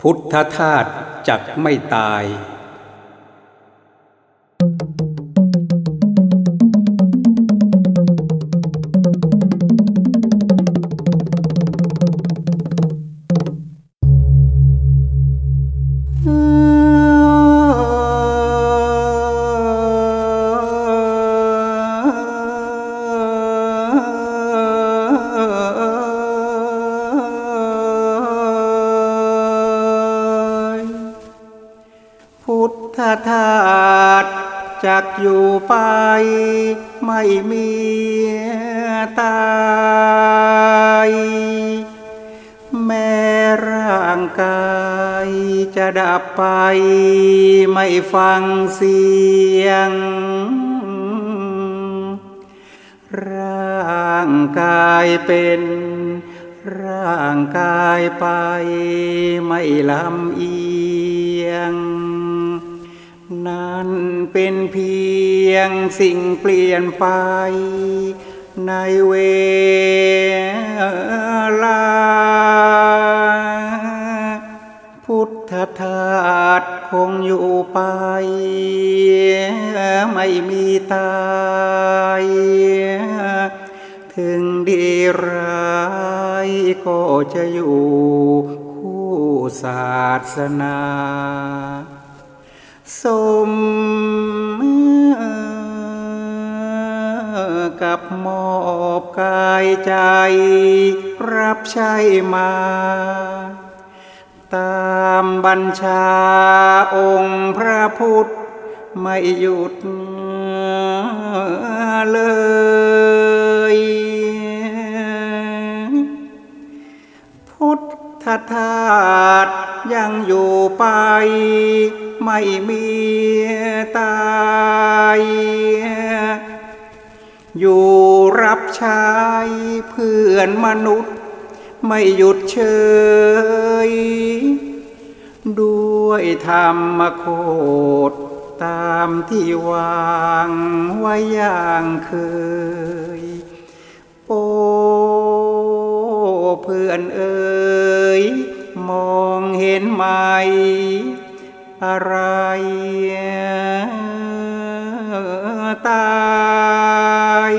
พุทธธาตุจักไม่ตาย ลำเอียง นั่นเป็นเพียงสิ่งเปลี่ยนไป ในเวลา พุทธทาสคงอยู่ไป ไม่มีตายถึงดีร้ายก็จะอยู่ ศาสนาสมกับมอบกายใจ รับใช้มา ตามบัญชาองค์พระพุทธ ไม่หยุดเลย ทธทาสยังอยู่ไป ไม่มีตาย อยู่รับใช้เพื่อนมนุษย์ ไม่หยุดเฉยด้วยธรรมโคดตามที่วางไว้อย่างเคย เพื่อนเอ๋ยมองเห็นไหม อะไรตาย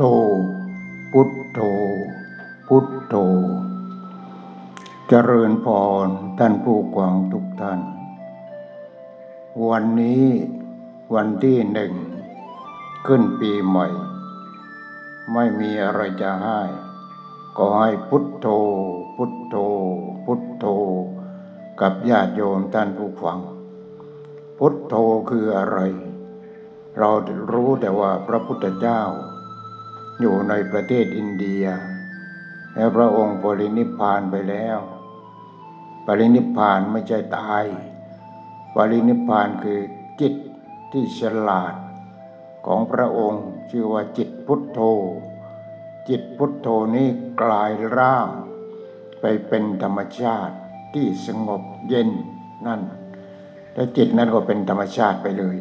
โธ พุทโธ พุทโธ เจริญพรท่านผู้กวางทุกท่าน วันนี้วันที่หนึ่ง ขึ้นปีใหม่ ไม่มีอะไรจะให้ ก็ให้พุทโธ พุทโธ พุทโธ กับญาติโยมท่านผู้ฟัง พุทโธคืออะไรเรารู้แต่ว่าพระพุทธเจ้า อยู่ในประเทศอินเดีย และพระองค์ปรินิพพานไปแล้ว ปรินิพพานไม่ใช่ตาย ปรินิพพานคือจิตที่ฉลาดของพระองค์ชื่อว่าจิตพุทโธ จิตพุทโธนี้กลายร่าง ไปเป็นธรรมชาติที่สงบเย็นนั่นแล้วจิตนั้นก็เป็นธรรมชาติไปเลย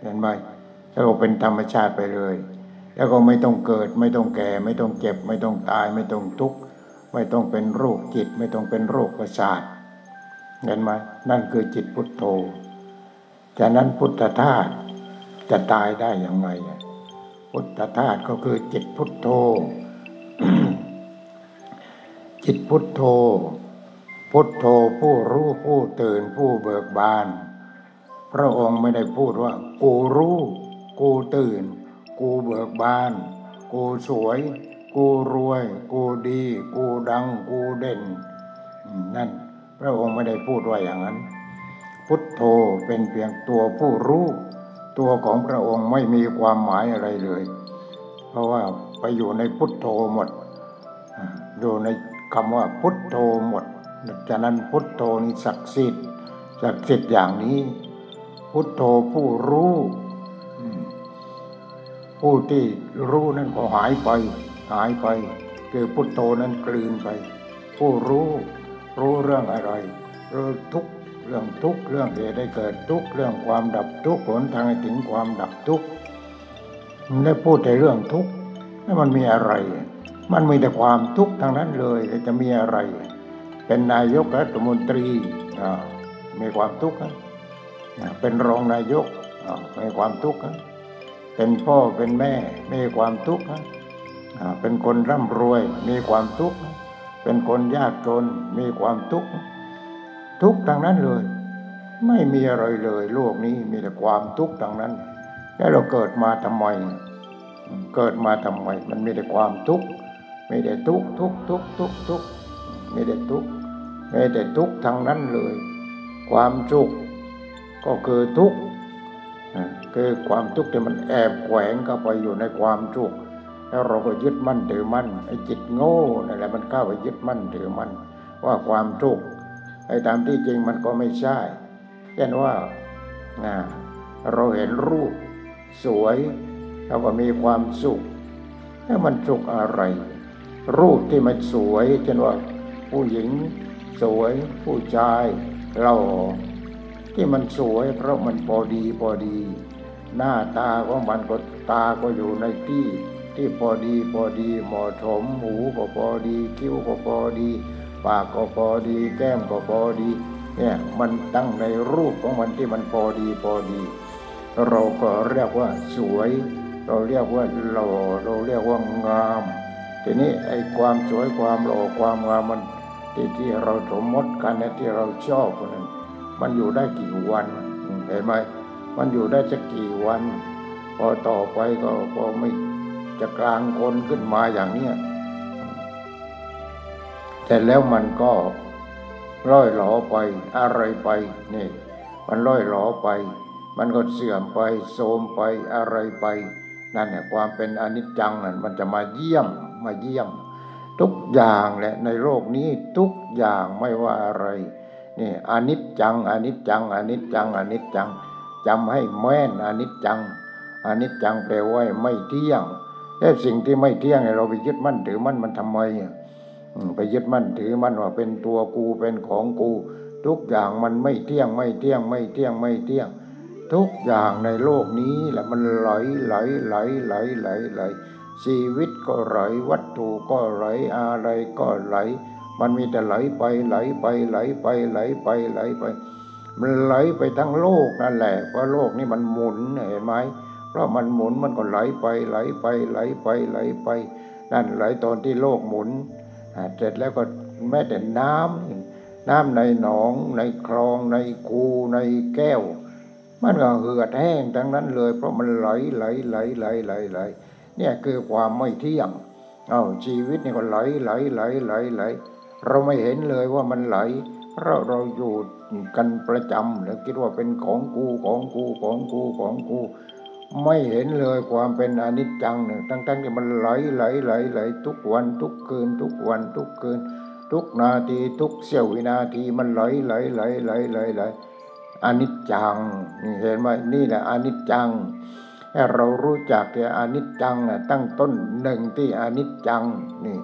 เห็นไหมแล้วก็เป็นธรรมชาติไปเลย แล้วก็ไม่ต้องเกิด ไม่ต้องแก่ ไม่ต้องเจ็บ ไม่ต้องตาย ไม่ต้องทุกข์ไม่ต้องเป็นโรคจิต ไม่ต้องเป็นโรคประสาทเห็นไหมนั่นคือจิตพุทโธจากนั้นพุทธทาสจะตายได้อย่างไรพุทธทาสก็คือจิตพุทโธ จิตพุทโธ พุทโธผู้รู้ผู้ตื่นผู้เบิกบาน พระองค์ไม่ได้พูดว่า กูรู้ กูตื่น กูเบิกบาน กูสวย กูรวย กูดี กูดัง กูเด่น นั่น พระองค์ไม่ได้พูดว่าอย่างนั้น พุทโธเป็นเพียงตัวผู้รู้ตัวของพระองค์ไม่มีความหมายอะไรเลย เพราะว่าไปอยู่ในพุทโธหมด อยู่ในคำว่าพุทโธหมดฉะนั้นพุทโธนี่ศักดิ์สิทธิ์ศักดิ์สิทธิ์อย่างนี้ พุทโธผู้รู้ ผู้ที่รู้นั้นก็หายไป หายไป คือพุทโธนั้นกลืนไป ผู้รู้รู้เรื่องอะไรรู้ทุกเรื่องทุกเรื่องเหตุได้เกิดทุกเรื่องความดับทุกผลทางถึงความดับทุกได้พูดแต่เรื่องทุกแล้วมันมีอะไร มันมีแต่ความทุกข์ทางนั้นเลยจะมีอะไร เป็นนายกรัฐมนตรีมีความทุกข์เป็นรองนายกมีความทุกข์ เป็นพ่อเป็นแม่มีความทุกข์เป็นคนร่ำรวยมีความทุกข์เป็นคนยากจนมีความทุกข์ทุกข์ทางนั้นเลย ไม่มีอะไรเลยโลกนี้มีแต่ความทุกข์ทางนั้น แล้วเราเกิดมาทำไม เกิดมาทำไม มันมีแต่ความทุกข์มีแต่ทุกข์ทุกข์ทุกข์ทุกข์ทุกข์มีแต่ทุกข์มีแต่ทุกข์ทางนั้นเลย ความสุขก็คือทุกข์ คือความทุกข์ที่มันแอบแฝงเข้าไปอยู่ในความทุกข์แล้วเราก็ยึดมั่นถือมั่นไอ้จิตโง่นั่นแหละมันเข้าไปยึดมั่นถือมั่นว่าความทุกข์ไอ้ตามที่จริงมันก็ไม่ใช่เช่นว่าเราเห็นรูปสวยเราก็มีความสุขแล้วมันสุขอะไร รูปที่มันสวยเช่นว่าผู้หญิงสวยผู้ชายเราที่มันสวยเพราะมันพอดีพอดี หน้าตาของมันก็ตาก็อยู่ในที่ ที่พอดีพอดีเหมาะสมหูก็พอดี คิ้วก็พอดี ปากก็พอดี แก้มก็พอดี เนี่ยมันตั้งในรูปของมันที่มันพอดีพอดี เราก็เรียกว่าสวย เราเรียกว่าหล่อเราเรียกว่างาม ทีนี้ไอ้ความสวยความหล่อความงามมันที่ที่เราสมมติกันนะที่เราชอบนั้นมันอยู่ได้กี่วันเห็นไหม มันอยู่ได้จะกี่วัน พอต่อไปก็พอไม่จะกลางคนขึ้นมาอย่างเนี้ยแต่แล้วมันก็ล่อยหลอไปอะไรไปนี่มันล่อยหลอไป มันก็เสื่อมไปโทมไปอะไรไปนั่นเนี่ยความเป็นอนิจจังนั่นมันจะมาเยี่ยมมาเยี่ยม ทุกอย่างแหละในโลกนี้ทุกอย่างไม่ว่าอะไรนี่อนิจจังอนิจจังอนิจจังอนิจจัง จำให้แม่นอนิจจังอนิจจังแปลว่าไม่เที่ยงแต่สิ่งที่ไม่เที่ยงเราไปยึดมั่นถือมั่นมันทำไมไปยึดมั่นถือมั่นว่าเป็นตัวกูเป็นของกู ทุกอย่างมันไม่เที่ยงไม่เที่ยงไม่เที่ยงไม่เที่ยง ทุกอย่างในโลกนี้แหละมันไหลไหลไหลไหลไหลไหลชีวิตก็ไหลวัตถุก็ไหลอะไรก็ไหล มันมีแต่ไหลไปไหลไปไหลไปไหลไปไหลไป มันไหลไปทั้งโลกนั่นแหละเพราะโลกนี้มันหมุนเห็นไหมเพราะมันหมุนมันก็ไหลไปไหลไปไหลไปไหลไปนั่นไหลตอนที่โลกหมุนเสร็จแล้วก็แม้แต่น้ำน้ำในหนอง ในคลองในคูในแก้ว มันก็เหือดแห้งทั้งนั้นเลย เพราะมันไหลไหลไหลไหลไหลไหลเนี่ยคือความไม่เที่ยงเอาชีวิตนี่ก็ไหลไหลไหลไหลไหลเราไม่เห็นเลยว่ามันไหลเราเราอยู่ กันประจำแล้วคิดว่าเป็นของกูของกูของกูของกู ไม่เห็นเลยความเป็นอนิจจังเนี่ยทั้งๆที่มันไหลไหลไหลไหลทุกวันทุกคืน ทุกวันทุกคืน ทุกนาทีทุกเสี้ยววินาทีมันไหลไหลไหลไหลไหลไหลอนิจจังเห็นไหมนี่แหละอนิจจังให้เรารู้จักแต่อนิจจังตั้งต้นหนึ่งที่อนิจจังนี่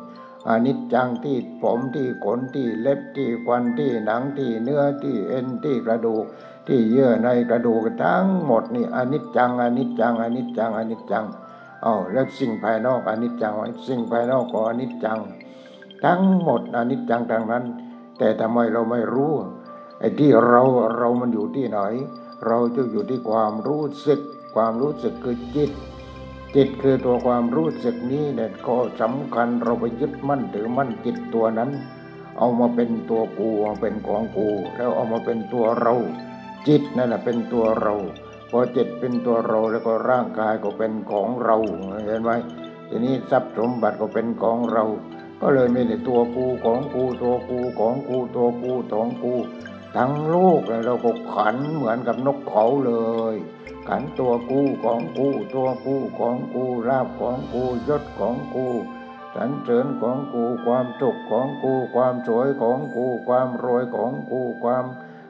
อนิจจังที่ผมที่ขนที่เล็บที่ควันที่หนังที่เนื้อที่เอ็นที่กระดูก ที่เยื่อในกระดูกทั้งหมดนี่อนิจจังอนิจจังอนิจจังอนิจจังเอาแล้วสิ่งภายนอกอนิจจังสิ่งภายนอกก็อนิจจัง ทั้งหมดอนิจจังทางนั้น แต่ทำไมเราไม่รู้ไอ้ที่เราเรามันอยู่ที่ไหน เราจะอยู่ที่ความรู้สึก ความรู้สึกคือจิต จิตคือตัวความรู้สึกนี้เนี่ยก็สำคัญเราไปยึดมั่นถือมั่นจิตตัวนั้น เอามาเป็นตัวกูเป็นของกู แล้วเอามาเป็นตัวเรา จิตนั่นแหละเป็นตัวเราพอจิตเป็นตัวเราแล้วก็ร่างกายก็เป็นของเราเห็นไหมทีนี้ทรัพย์สมบัติก็เป็นของเรา ก็เลยมีแต่ตัวกูของกูตัวกูของกูตัวกูของกู ทั้งโลกเลยเราก็ขันเหมือนกับนกเขาเลย ขันตัวกูของกูตัวกูของกูราบของกูยศของกูสรรเสริญของกูความสุขของกูความสวยของกูความรวยของกูความ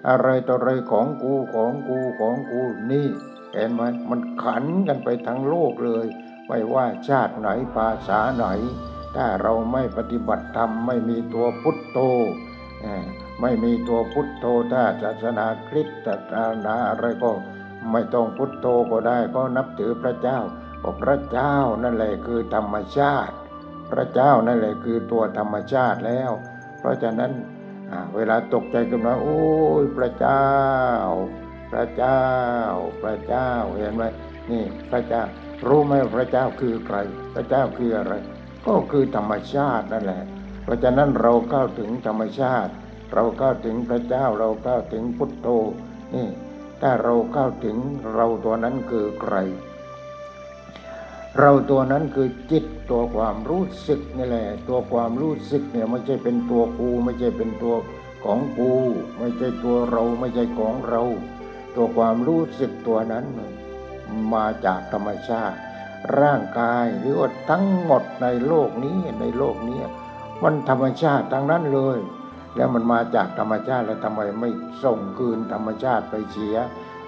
อะไรต่ออะไรของกูของกูของกูนี่เห็นไหมมันขันกันไปทั้งโลกเลย ไม่ว่าชาติไหนภาษาไหน ถ้าเราไม่ปฏิบัติธรรมไม่มีตัวพุทโธไม่มีตัวพุทโธถ้าศาสนาคริสต์ศาสนาอะไรก็ ไม่ต้องพุทโธก็ได้ก็นับถือพระเจ้าก็พระเจ้านั่นแหละคือธรรมชาติ พระเจ้านั่นแหละคือตัวธรรมชาติแล้ว เพราะฉะนั้นเวลาตกใจขึ้นมาโอ้ยพระเจ้า พระเจ้า พระเจ้าเห็นไหมนี่พระเจ้ารู้ไหมพระเจ้าคือใคร พระเจ้าคืออะไร ก็คือธรรมชาตินั่นแหละ เพราะฉะนั้นเราเข้าถึงธรรมชาติ เราเข้าถึงพระเจ้าเราเข้าถึงพุทโธนี่ ถ้าเราเข้าถึงเราตัวนั้นคือใคร เราตัวนั้นคือจิตตัวความรู้สึกนี่แหละ ตัวความรู้สึกเนี่ยไม่ใช่เป็นตัวกู ไม่ใช่เป็นตัวของกู ไม่ใช่ตัวเราไม่ใช่ของเรา ตัวความรู้สึกตัวนั้นมาจากธรรมชาติ ร่างกายหรือว่าทั้งหมดในโลกนี้ในโลกนี้มันธรรมชาติทั้งนั้นเลย แล้วมันมาจากธรรมชาติแล้วทำไมไม่ส่งคืนธรรมชาติไปเสีย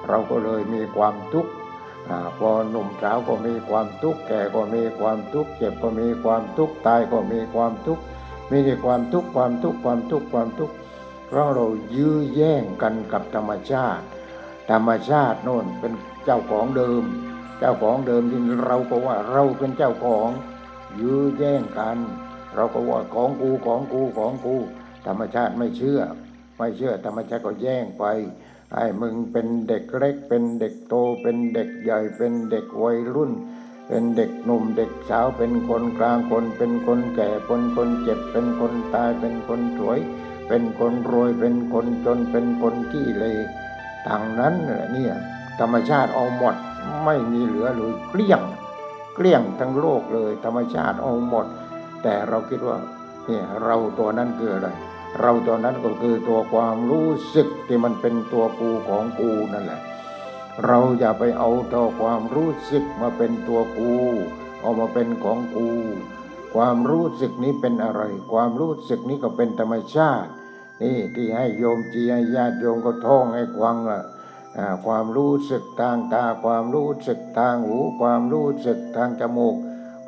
เราก็เลยมีความทุกข์พอหนุ่มสาวก็มีความทุกข์แก่ก็มีความทุกข์เจ็บก็มีความทุกข์ตายก็มีความทุกข์มีแต่ความทุกข์ความทุกข์ความทุกข์ความทุกข์เพราะเรายื้อแย่งกันกับธรรมชาติ ธรรมชาติโน่นเป็นเจ้าของเดิม เจ้าของเดิมที่เราก็ว่าเราเป็นเจ้าของ ยื้อแย่งกัน เราก็ว่าของกูของกูของกู ธรรมชาติไม่เชื่อ ไม่เชื่อธรรมชาติก็แย่งไปไอ้มึงเป็นเด็กเล็ก เป็นเด็กโต เป็นเด็กใหญ่ เป็นเด็กวัยรุ่น เป็นเด็กหนุ่มเด็กสาว เป็นคนกลางคน เป็นคนแก่คนคนเจ็บ เป็นคนตาย เป็นคนสวย เป็นคนรวย เป็นคนจน เป็นคนขี้เลทางนั้นเนี่ยธรรมชาติเอาหมด ไม่มีเหลือเลยเกลี้ยง เกลี้ยงทั้งโลกเลย ธรรมชาติเอาหมด แต่เราคิดว่าเนี่ยเราตัวนั้นคืออะไร เราตัวนั้นก็คือตัวความรู้สึกที่มันเป็นตัวกูของกูนั่นแหละ เราอย่าไปเอาตัวความรู้สึกมาเป็นตัวกูเอามาเป็นของกู ความรู้สึกนี้เป็นอะไร ความรู้สึกนี้ก็เป็นธรรมชาติ นี่ที่ให้โยมจีให้ญาติโยมก็ท่องให้ควังละความรู้สึกทางตา ความรู้สึกทางหู ความรู้สึกทางจมูก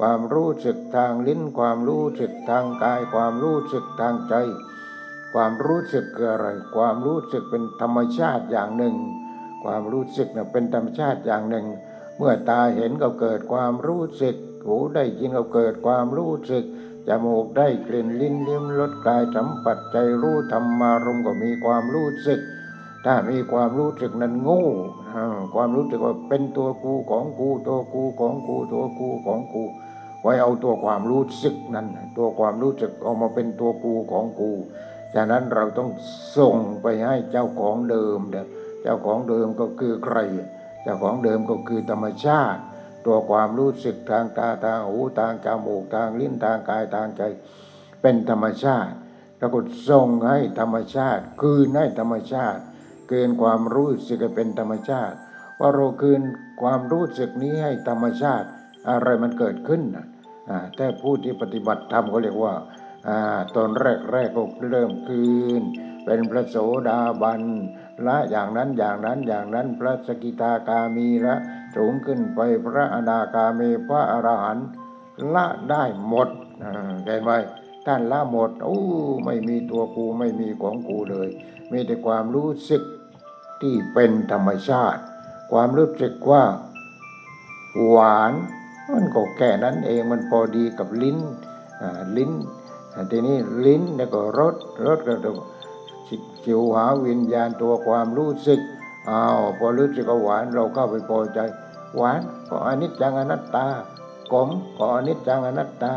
ความรู้สึกทางลิ้น ความรู้สึกทางกาย ความรู้สึกทางใจ ความรู้สึกคืออะไร ความรู้สึกเป็นธรรมชาติอย่างหนึ่ง ความรู้สึกเนี่ยเป็นธรรมชาติอย่างหนึ่ง เมื่อตาเห็นก็เกิดความรู้สึก หูได้ยินก็เกิดความรู้สึก จมูกได้กลิ่นลิ้นลิ้มรสกายสัมผัสใจรู้ธรรมารมก็มีความรู้สึก ถ้ามีความรู้สึกนั้นง่ความรู้สึกว่าเป็นตัวกูของกูตัวกูของกูตัวกูของกูไว้เอาตัวความรู้สึกนั้นตัวความรู้สึกออกมาเป็นตัวกูของกู ฉะนั้นเราต้องส่งไปให้เจ้าของเดิมเด้อเจ้าของเดิมก็คือใคร เจ้าของเดิมก็คือธรรมชาติ ตัวความรู้สึกทางตาทางหูทางจมูกทางลิ้นทางกายทางใจ เป็นธรรมชาติเราก็ส่งให้ธรรมชาติ คืนให้ธรรมชาติ เกินความรู้สึกเป็นธรรมชาติ ว่าเราคืนความรู้สึกนี้ให้ธรรมชาติ อะไรมันเกิดขึ้นนะแต่ผู้ที่ปฏิบัติธรรมเขาเรียกว่า ตอนแรกแรกก็เริ่มคืน เป็นพระโสดาบันละอย่างนั้นอย่างนั้นอย่างนั้นพระสกิตาคามีละสูงขึ้นไปพระอนาคามีพระอรหันต์ละได้หมดเห็นไหมท่านละหมดโอ้ไม่มีตัวกูไม่มีของกูเลย มีแต่ความรู้สึกที่เป็นธรรมชาติ ความรู้สึกว่า หวาน มันก็แค่นั้นเองมันพอดีกับลิ้นลิ้น ทีนี้ลิ้นแล้วก็รสรสก็ต้องจิวหาวิญญาณตัวความรู้สึกอ้าวพอรู้สึกหวานเราเข้าไปพอใจ หวานก็อนิจจังอนัตตา ขมก็อนิจจังอนัตตา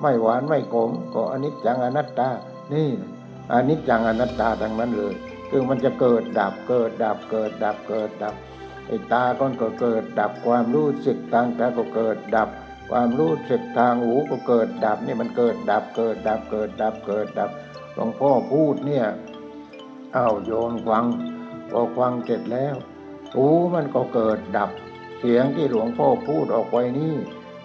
ไม่หวานไม่ขมก็อนิจจังอนัตตา นี่อนิจจังอนัตตาทั้งนั้นเลย คือมันจะเกิดดับเกิดดับเกิดดับเกิดดับไอ้ตาก้อนก็เกิดดับความรู้สึกทางตาก็เกิดดับ ความรู้สึกทางหูก็เกิดดับนี่มันเกิดดับเกิดดับเกิดดับเกิดดับหลวงพ่อพูดเนี่ยเอาโยนฟังพอฟังเสร็จแล้วหูมันก็เกิดดับ เสียงที่หลวงพ่อพูดออกไปนี่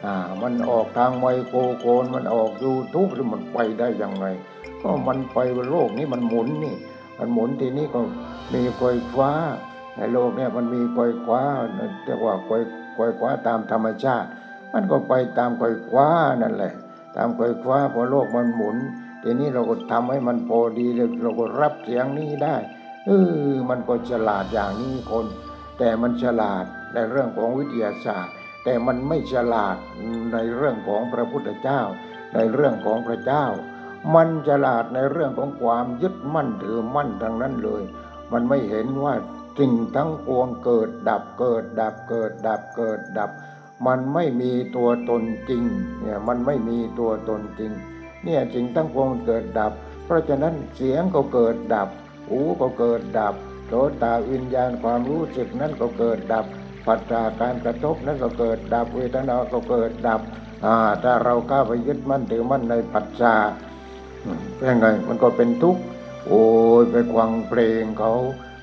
อ่ามันออกทางไมโครโฟนมันออกยูทูบหรือมันไปได้ยังไง ก็มันไปโลกนี้มันหมุนนี่ มันหมุนทีนี้ก็มีไฟฟ้าในโลกเนี่ยมันมีไฟฟ้าเรียกว่าไฟไฟฟ้าตามธรรมชาติ มันก็ไปตามไฟฟ้านั่นแหละ ตามไฟฟ้าพอโลกมันหมุนทีนี้เราก็ทำให้มันพอดีเลยเราก็รับเสียงนี้ได้เออมันก็ฉลาดอย่างนี้คน แต่มันฉลาดในเรื่องของวิทยาศาสตร์ แต่มันไม่ฉลาดในเรื่องของพระพุทธเจ้า ในเรื่องของพระเจ้า มันฉลาดในเรื่องของความยึดมั่นถือมั่นทั้งนั้นเลย มันไม่เห็นว่าสิ่งทั้งปวงเกิดดับเกิดดับเกิดดับเกิดดับ มันไม่มีตัวตนจริงเนี่ยมันไม่มีตัวตนจริง เนี่ยสิ่งทั้งปวงเกิดดับ เพราะฉะนั้นเสียงก็เกิดดับ หูก็เกิดดับโสตาวิญญาณความรู้สึกนั้นก็เกิดดับปัจจาการกระทบนั้นก็เกิดดับเวทนาก็เกิดดับอ่าถ้าเราก้าไปยึดมั่นถือมั่นในปัจจาเป็นไงมันก็เป็นทุกข์โอ้ยไปฟังเพลงเขา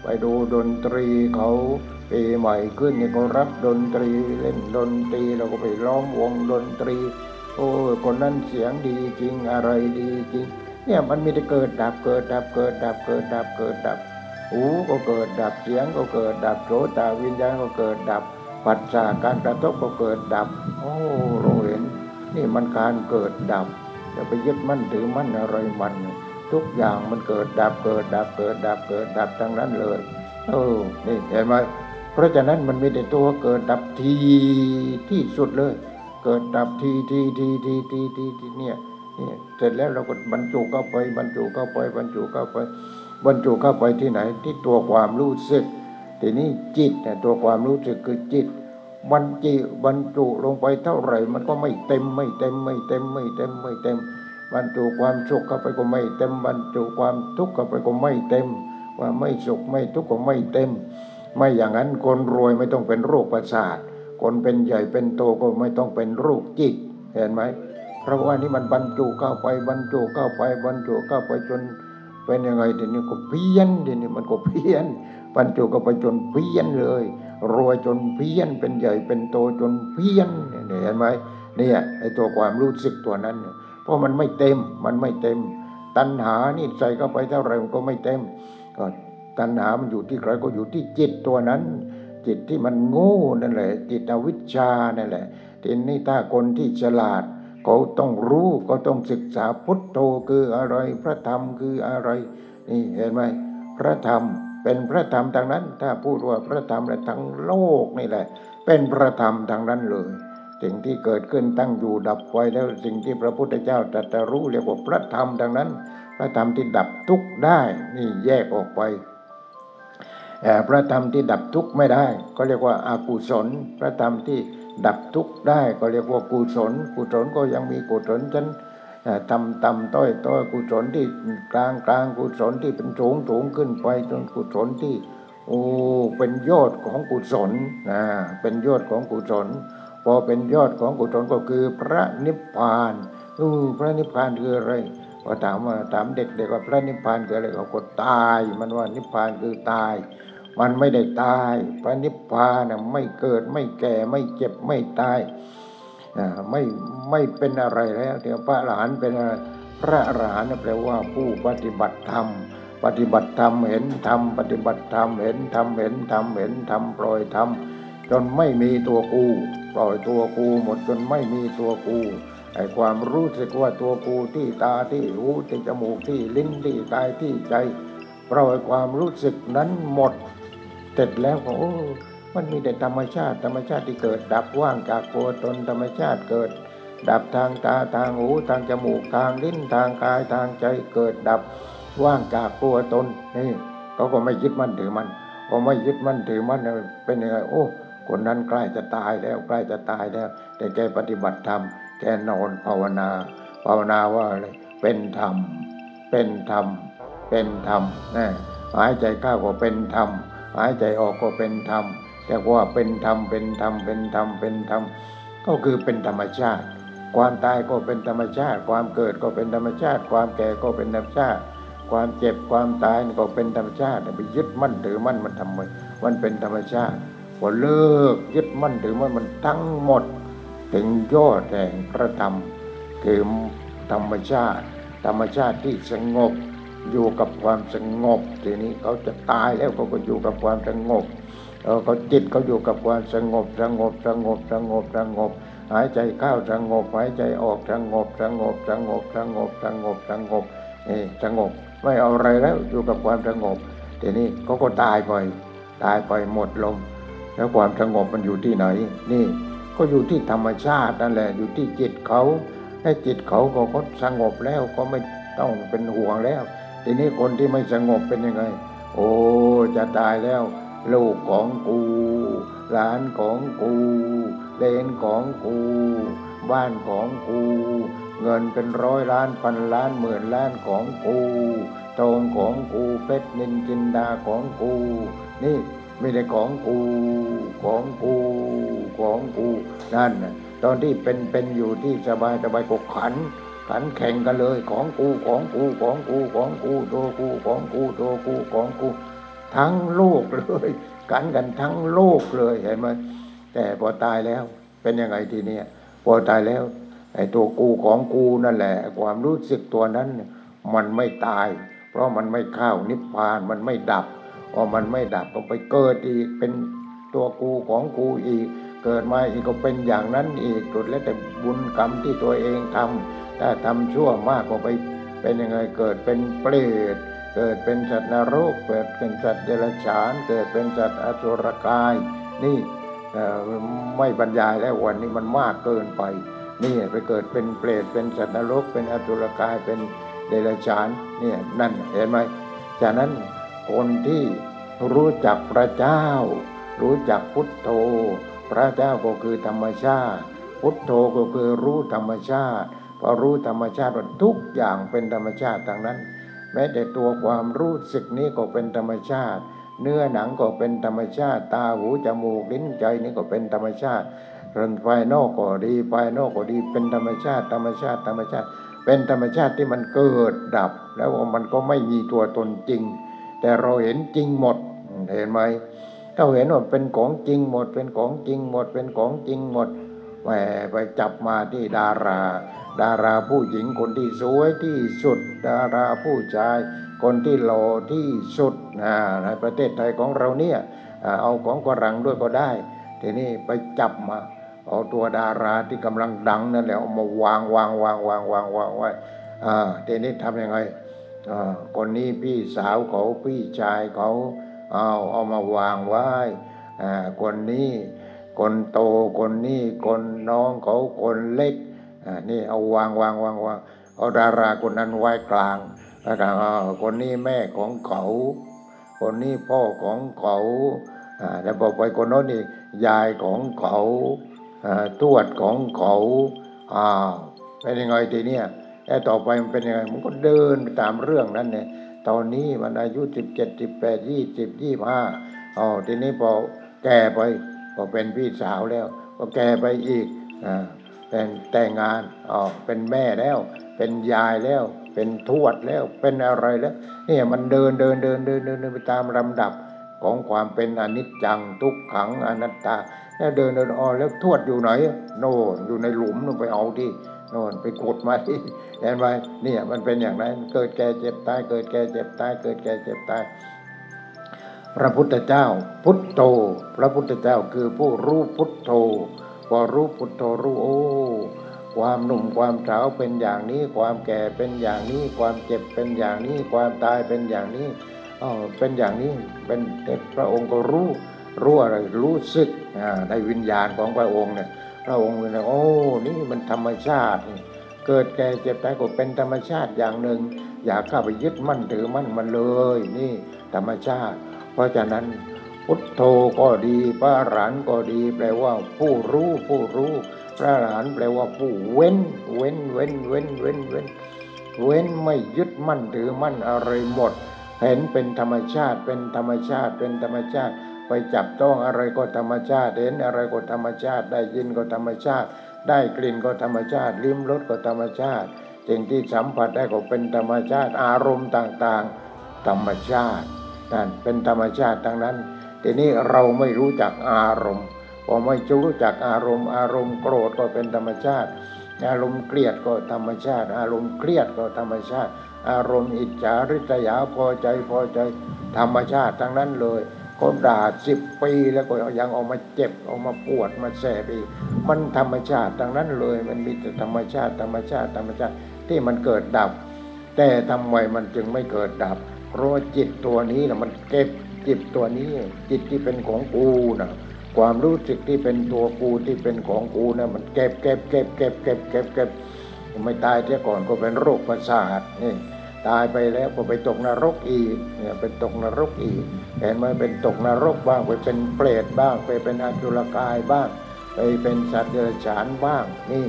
ไปดูดนตรีเขา ปีใหม่ขึ้นนี่ก็รับดนตรีเล่นดนตรีเราก็ไปล้อมวงดนตรี โอ้คนนั้นเสียงดีจริงอะไรดีจริง เนี่ยมันมีแต่เกิดดับเกิดดับเกิดดับเกิดดับเกิดดับหูก็เกิดดับเสียงก็เกิดดับโสตาวิญญาณก็เกิดดับ ปัจจาการกระทบก็เกิดดับ โอ้เราเห็น นี่มันการเกิดดับอย่าไปยึดมั่นถือมั่นอะไรมัน ทุกอย่างมันเกิดดับเกิดดับเกิดดับเกิดดับทั้งนั้นเลย เออนี่เห็นไหม เพราะฉะนั้นมันมีแต่ตัวเกิดดับทีที่สุดเลย เกิดดับทีทีทีทีทีทีทีเนี่ยเนี่ยเสร็จแล้วเราก็บรรจุเข้าไปบรรจุเข้าไปบรรจุเข้าไป บรรจุเข้าไปที่ไหนที่ตัวความรู้สึกทีนี้จิตเนี่ยตัวความรู้สึกคือจิตบรรจิบรรจุลงไปเท่าไหร่ มันก็ไม่เต็มไม่เต็มไม่เต็มไม่เต็มไม่เต็ม บรรจุความสุขเข้าไปก็ไม่เต็ม บรรจุความทุกข์เข้าไปก็ไม่เต็ม ว่าไม่สุขไม่ทุกข์ก็ไม่เต็ม ไม่อย่างนั้นคนรวยไม่ต้องเป็นโรคประสาท คนเป็นใหญ่เป็นโตก็ไม่ต้องเป็นโรคจิต เห็นไหม เพราะว่านี่มันบรรจุเข้าไปบรรจุเข้าไปบรรจุเข้าไปจนเป็นยังไงทีนี้ก็เพี้ยนทีนี้มันก็เพี้ยนบรรจุเข้าไปจนเพี้ยนเลย รวยจนเพี้ยนเป็นใหญ่เป็นโตจนเพี้ยนเห็นไหมเนี่ยไอ้ตัวความรู้สึกตัวนั้น เพราะมันไม่เต็มมันไม่เต็ม ตัณหานี่ใส่เข้าไปเท่าไหร่มันก็ไม่เต็มก็ ตัณหามันอยู่ที่ใครก็อยู่ที่จิตตัวนั้น จิตที่มันโง่นั่นแหละ จิตอวิชชานั่นแหละทีนี้ถ้าคนที่ฉลาดเขาต้องรู้ก็ต้องศึกษาพุทโธคืออะไรพระธรรมคืออะไร นี่เห็นไหมพระธรรมเป็นพระธรรมทางนั้น ถ้าพูดว่าพระธรรมและทั้งโลกนี่แหละ เป็นพระธรรมทางนั้นเลย สิ่งที่เกิดขึ้นตั้งอยู่ดับไปแล้วสิ่งที่พระพุทธเจ้าตรัสรู้เรียกว่าพระธรรมทางนั้น พระธรรมที่ดับทุกข์ได้นี่แยกออกไป พระธรรมที่ดับทุกข์ไม่ได้ ก็เรียกว่าอากุศล พระธรรมที่ดับทุกข์ได้ก็เรียกว่ากุศล กุศลก็ยังมีกุศลชั้นต่ำต่ำต้อยต้อยกุศลที่กลางกลางกุศลที่เป็นสูงสูงขึ้นไปจนกุศลที่โอ้เป็นยอดของกุศลนะเป็นยอดของกุศล พอเป็นยอดของกุศลก็คือพระนิพพานอือพระนิพพานคืออะไรพอถามว่าถามเด็กๆว่าพระนิพพานคืออะไรเขาก็ตาย มันว่านิพพานคือตาย มันไม่ได้ตาย พระนิพพานไม่เกิดไม่แก่ไม่เจ็บไม่ตายไม่ไม่เป็นอะไรแล้วเดี๋ยวพระอรหันต์เป็นอะไรพระอรหันต์แปลว่าผู้ปฏิบัติธรรม ปฏิบัติธรรมเห็นธรรมปฏิบัติธรรมเห็นธรรมเห็นธรรมเห็นธรรมปล่อยธรรมจนไม่มีตัวกูปล่อยตัวกูหมดจนไม่มีตัวกูไอ้ความรู้สึกว่าตัวกูที่ตาที่หูที่จมูกที่ลิ้นที่กายที่ใจปล่อยความรู้สึกนั้นหมด เสร็จแล้วก็โอ้ มันมีแต่ธรรมชาติ ธรรมชาติที่เกิด ดับว่างจากตัวตนธรรมชาติเกิด ดับทางตาทางหูทางจมูกทางลิ้นทางกายทางใจเกิดดับว่างจากตัวตนนี่เขาก็ไม่ยึดมั่นถือมันก็ไม่ยึดมั่นถือมันเป็นยังไงโอ้คนนั้นใกล้จะตายแล้วใกล้จะตายแล้ว แต่แกปฏิบัติธรรมแกนอนภาวนา ภาวนาว่าอะไรเป็นธรรม เป็นธรรม เป็นธรรมนะหายใจเข้าก็เป็นธรรม หายใจออกก็เป็นธรรมแต่ว่าเป็นธรรมเป็นธรรมเป็นธรรมเป็นธรรมก็คือเป็นธรรมชาติ ความตายก็เป็นธรรมชาติ ความเกิดก็เป็นธรรมชาติ ความแก่ก็เป็นธรรมชาติ ความเจ็บความตายก็เป็นธรรมชาติไปยึดมั่นถือมั่นมันทำไมมันเป็นธรรมชาติพอเลิกยึดมั่นถือมั่นมันทั้งหมด ถึงยอดแห่งพระธรรมคือธรรมชาติ ธรรมชาติที่สงบ อยู่กับความสงบ ทีนี้เขาจะตายแล้วเขาก็อยู่กับความสงบเขาจิตเขาอยู่กับความสงบสงบสงบสงบสงบ หายใจเข้าสงบหายใจออกสงบสงบสงบสงบสงบสงบนี่สงบ ไม่เอาอะไรแล้วอยู่กับความสงบทีนี้เขาก็ตายไปตายไปหมดลมแล้วความสงบมันอยู่ที่ไหน นี่ก็อยู่ที่ธรรมชาตินั่นแหละอยู่ที่จิตเขาให้จิตเขาก็สงบแล้วก็ไม่ต้องเป็นห่วงแล้ว ทีนี้คนที่ไม่สงบเป็นยังไง โอ้จะตายแล้ว ลูกของกูหลานของกูเลนของกู บ้านของกู เงินเป็นร้อยล้านพันล้านหมื่นล้านของกูทองของกูเพชรนินจินดาของกู นี่ไม่ได้ของกูของกูของกูนั่นนะตอนที่เป็นเป็นอยู่ที่สบายสบายก็ขัน ขันแข่งกันเลย ของกูของกูของกูของกูตัวกูของกูตัวกูของกู ทั้งโลกเลย กันกันทั้งโลกเลยเห็นไหมแต่พอตายแล้วเป็นยังไงทีเนี้ยพอตายแล้วไอ้ตัวกูของกูนั่นแหละ ความรู้สึกตัวนั้น มันไม่ตาย เพราะมันไม่เข้านิพพานมันไม่ดับพอมันไม่ดับก็ไปเกิดอีกเป็นตัวกูของกูอีก เกิดมาอีกก็เป็นอย่างนั้นอีกสุดแล้วแต่บุญกรรมที่ตัวเองทำ ถ้าทำชั่วมากก็ไปเป็นยังไงเกิดเป็นเปรตเกิดเป็นสัตว์นรกเกิดเป็นสัตว์เดรัจฉาน เกิดเป็นสัตว์อสุรกาย นี่ไม่บรรยายแล้ววันนี้มันมากเกินไป นี่ไปเกิดเป็นเปรตเป็นสัตว์นรก เป็นอสุรกายเป็นเดรัจฉานเนี่ยนั่นเห็นไหมจากนั้นคนที่รู้จักพระเจ้า รู้จักพุทโธ พระเจ้าก็คือธรรมชาติ พุทโธก็คือรู้ธรรมชาติ พอรู้ธรรมชาติว่าทุกอย่างเป็นธรรมชาติทั้งนั้น แม้แต่ตัวความรู้สึกนี้ก็เป็นธรรมชาติ เนื้อหนังก็เป็นธรรมชาติ ตาหูจมูกลิ้นใจนี่ก็เป็นธรรมชาติรื่องภายนอกก็ดีภายนอกก็ดีเป็นธรรมชาติ ธรรมชาติธรรมชาติ เป็นธรรมชาติที่มันเกิดดับ แล้วมันก็ไม่มีตัวตนจริง แต่เราเห็นจริงหมดเห็นไหมเราเห็นว่าเป็นของจริงหมด เป็นของจริงหมด เป็นของจริงหมด แหมไปจับมาที่ดารา ดาราผู้หญิงคนที่สวยที่สุด ดาราผู้ชาย คนที่หล่อที่สุดนะในประเทศไทยของเราเนี่ยเอาของฝรั่งด้วยก็ได้ ทีนี้ไปจับมาเอาตัวดาราที่กำลังดังนั่นแหละเอามาวางวางวางวางวางวางไว้ทีนี้ทำยังไงคนนี้พี่สาวเขาพี่ชายเขาเอาเอามาวางไว้คนนี้ คนโตคนนี้คนน้องเขาคนเล็กนี่เอาวางวางวางวางเอาดาราคนนั้นไว้กลางแล้วก็คนนี้แม่ของเขา คนนี้พ่อของเขาแล้วบอกไปคนโน้นนี่ยายของเขาทวดของเขาอ้าวเป็นยังไงทีเนี้ยแต่ต่อไปมันเป็นยังไงมันก็เดินไปตามเรื่องนั้นเนี่ยตอนนี้มันอายุสิบเจ็ดสิบแปดยี่สิบยี่ห้าอ๋อทีนี้พอแก่ไป ก็เป็นพี่สาวแล้ว ก็แก่ไปอีกอ่าแต่แต่งงานอ๋อเป็นแม่แล้ว เป็นยายแล้ว เป็นทวดแล้ว เป็นอะไรแล้วเนี่ยมันเดินเดินเดินเดินเดินไปตามลำดับของความเป็นอนิจจังทุกขังอนัตตา แล้วเดินเดินอ๋อแล้วทวดอยู่ไหน โน่นอยู่ในหลุมนู่นไปเอาที่โน่นไปกดมาที่เห็นไหมเนี่ยมันเป็นอย่างนั้นเกิดแก่เจ็บตายเกิดแก่เจ็บตายเกิดแก่เจ็บตาย พระพุทธเจ้า พุทโธพระพุทธเจ้าคือผู้รู้พุทโธพอรู้พุทโธรู้โอ้ความหนุ่มความสาวเป็นอย่างนี้ ความแก่เป็นอย่างนี้ ความเจ็บเป็นอย่างนี้ ความตายเป็นอย่างนี้อ๋อเป็นอย่างนี้เป็นพระองค์ก็รู้รู้อะไรรู้สึกในวิญญาณของพระองค์เนี่ยพระองค์เลยโอ้นี่มันธรรมชาติ เกิดแก่เจ็บตายก็เป็นธรรมชาติอย่างหนึ่ง อย่าเข้าไปยึดมั่นถือมั่นมันเลย นี่ธรรมชาติ เพราะฉะนั้น พุทโธก็ดีพระหลานก็ดี แปลว่าผู้รู้ผู้รู้ พระหลานแปลว่าผู้เว้น เว้นเว้นเว้นเว้นเว้น เว้นไม่ยึดมั่นถือมั่นอะไรหมด เห็นเป็นธรรมชาติเป็นธรรมชาติเป็นธรรมชาติไปจับต้องอะไรก็ธรรมชาติเห็นอะไรก็ธรรมชาติ ได้ยินก็ธรรมชาติ ได้กลิ่นก็ธรรมชาติ ลิ้มรสก็ธรรมชาติสิ่งที่สัมผัสได้ก็เป็นธรรมชาติอารมณ์ต่างๆ ธรรมชาติ นั่นเป็นธรรมชาติทั้งนั้น ทีนี้เราไม่รู้จักอารมณ์พอไม่รู้จักอารมณ์ อารมณ์โกรธก็เป็นธรรมชาติ อารมณ์เกลียดก็ธรรมชาติ อารมณ์เครียดก็ธรรมชาติ อารมณ์อิจฉาริษยาพอใจพอใจธรรมชาติทั้งนั้นเลยคนด่าสิบปีแล้วก็ยังออกมาเจ็บออกมาปวดมาแสบอีกมันธรรมชาติทั้งนั้นเลย มันมีแต่ธรรมชาติธรรมชาติธรรมชาติที่มันเกิดดับ แต่ทำไมมันจึงไม่เกิดดับ เพราะจิตตัวนี้นะมันเก็บจิตตัวนี้ จิตที่เป็นของกูนะความรู้สึกที่เป็นตัวกูที่เป็นของกูนะมันเก็บเก็บเก็บเก็บเก็บเก็บเก็บไม่ตายเสียก่อนก็เป็นโรคประสาทนี่ตายไปแล้วก็ไปตกนรกอีกเนี่ยเป็นตกนรกอีกเห็นไหมเป็นตกนรกบ้างไปเป็นเปรตบ้าง ไปเป็นอสุรกายบ้าง ไปเป็นสัตว์เดรัจฉานบ้าง นี่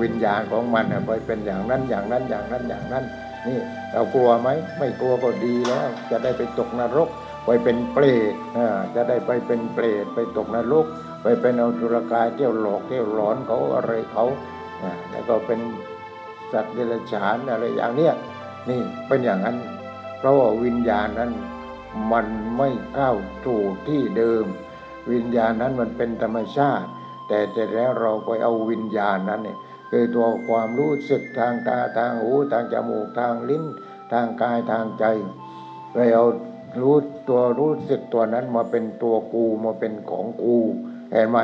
วิญญาณของมันไปเป็นอย่างนั้นอย่างนั้นอย่างนั้นอย่างนั้น นี่เรากลัวไหมไม่กลัวก็ดีแล้ว จะได้ไปตกนรก ไปเป็นเปรตจะได้ไปเป็นเปรตไปตกนรก ไปเป็นอสุรกายเที่ยวหลอกเที่ยวหลอนเขาอะไรเขาแล้วก็เป็นสัตว์เดรัจฉานอะไรอย่างเนี้ยนี่เป็นอย่างนั้น เพราะว่าวิญญาณนั้นมันไม่ก้าวสู่ที่เดิม วิญญาณนั้นมันเป็นธรรมชาติ แต่แต่แล้วเราไปเอาวิญญาณนั้นเนี่ย คือตัวความรู้สึกทางตาทางหูทางจมูกทางลิ้น ทางกายทางใจไปเอารู้ตัวรู้สึกตัวนั้นมาเป็นตัวกูมาเป็นของกูเห็นไหม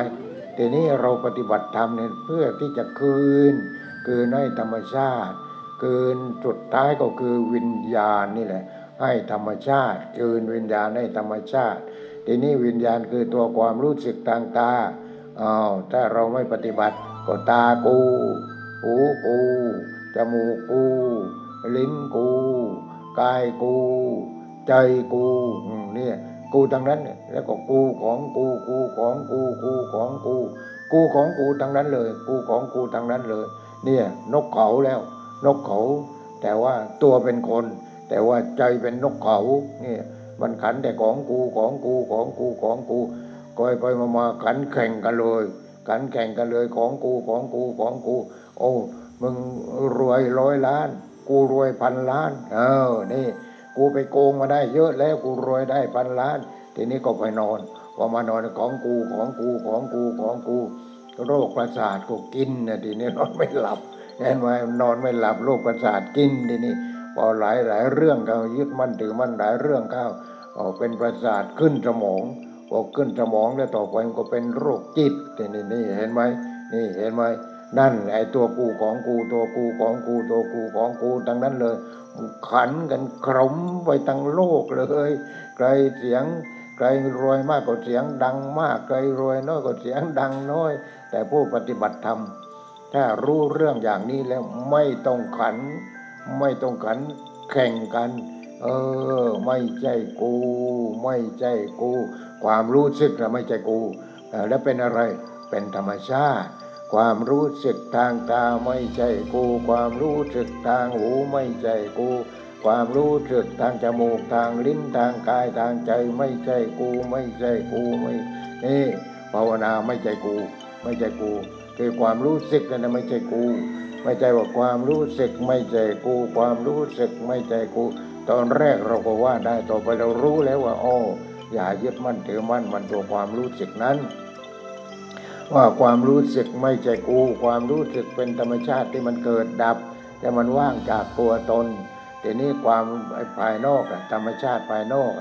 ทีนี้เราปฏิบัติธรรมเนี่ยเพื่อที่จะคืน คืนให้ธรรมชาติ คืนสุดท้ายก็คือวิญญาณนี่แหละ ให้ธรรมชาติ คืนวิญญาณให้ธรรมชาติ ทีนี้วิญญาณคือตัวความรู้สึกทางตาอ้าวถ้าเราไม่ปฏิบัติ ก็ตากูหูกูจมูกกู ลิ้นกู กายกู ใจกูเนี่ยกูทั้งนั้นเนี่ยแล้วก็กูของกูกูของกูกูของกู กูของกูทั้งนั้นเลย กูของกูทั้งนั้นเลย เนี่ย นกเขาแล้ว นกเขา แต่ว่าตัวเป็นคน แต่ว่าใจเป็นนกเขาเนี่ยมันขันแต่ของกูของกูของกูของกูคอยไปมามาขันแข่งกันเลย ขันแข่งกันเลยของกูของกูของกู โอ้มึงรวยร้อยล้าน กูรวยพันล้าน เออ นี่ กูไปโกงมาได้เยอะแล้วกูรวยได้พันล้าน ทีนี้ก็ไปนอนพอมานอนของกูของกูของกูของกู โรคประสาทก็กินนะทีนี้นอนไม่หลับเห็นไหมนอนไม่หลับโรคประสาทกินทีนี้พอหลายหลายเรื่องเขายึดมั่นถือมั่นหลายเรื่องเข้าเป็นประสาทขึ้นสมอง พอขึ้นสมองแล้วต่อไปมันก็เป็นโรคจิตนี่นี่เห็นไหมนี่เห็นไหมนั่นไอ้ตัวกูของกูตัวกูของกูตัวกูของกูทั้งนั้นเลย ขันกันครมไปทั้งโลกเลยใครเสียงใครรวยมากก็เสียงดังมากใครรวยน้อยก็เสียงดังน้อย แต่ผู้ปฏิบัติธรรมถ้ารู้เรื่องอย่างนี้แล้วไม่ต้องขัน ไม่ต้องขันแข่งกัน เออ ไม่ใช่กู ไม่ใช่กู ความรู้สึกนะไม่ใช่กูแล้วเป็นอะไรเป็นธรรมชาติ ความรู้สึกทางตาไม่ใช่กู ความรู้สึกทางหูไม่ใช่กูความรู้สึกทางจมูกทางลิ้นทางกายทางใจไม่ใช่กู ไม่ใช่กูไม่นี่ภาวนาไม่ใช่กู ไม่ใช่กู คือความรู้สึกนั่นไม่ใช่กู ไม่ใช่ว่าความรู้สึกไม่ใช่กู ความรู้สึกไม่ใช่กู ตอนแรกเราก็ว่าได้ต่อไปเรารู้แล้วว่าอ๋ออย่ายึดมั่นถือมั่นมันตัวความรู้สึกนั้น ว่าความรู้สึกไม่ใช่กู ความรู้สึกเป็นธรรมชาติที่มันเกิดดับ แต่มันว่างจากตัวตนแต่นี้ความภายนอกธรรมชาติภายนอก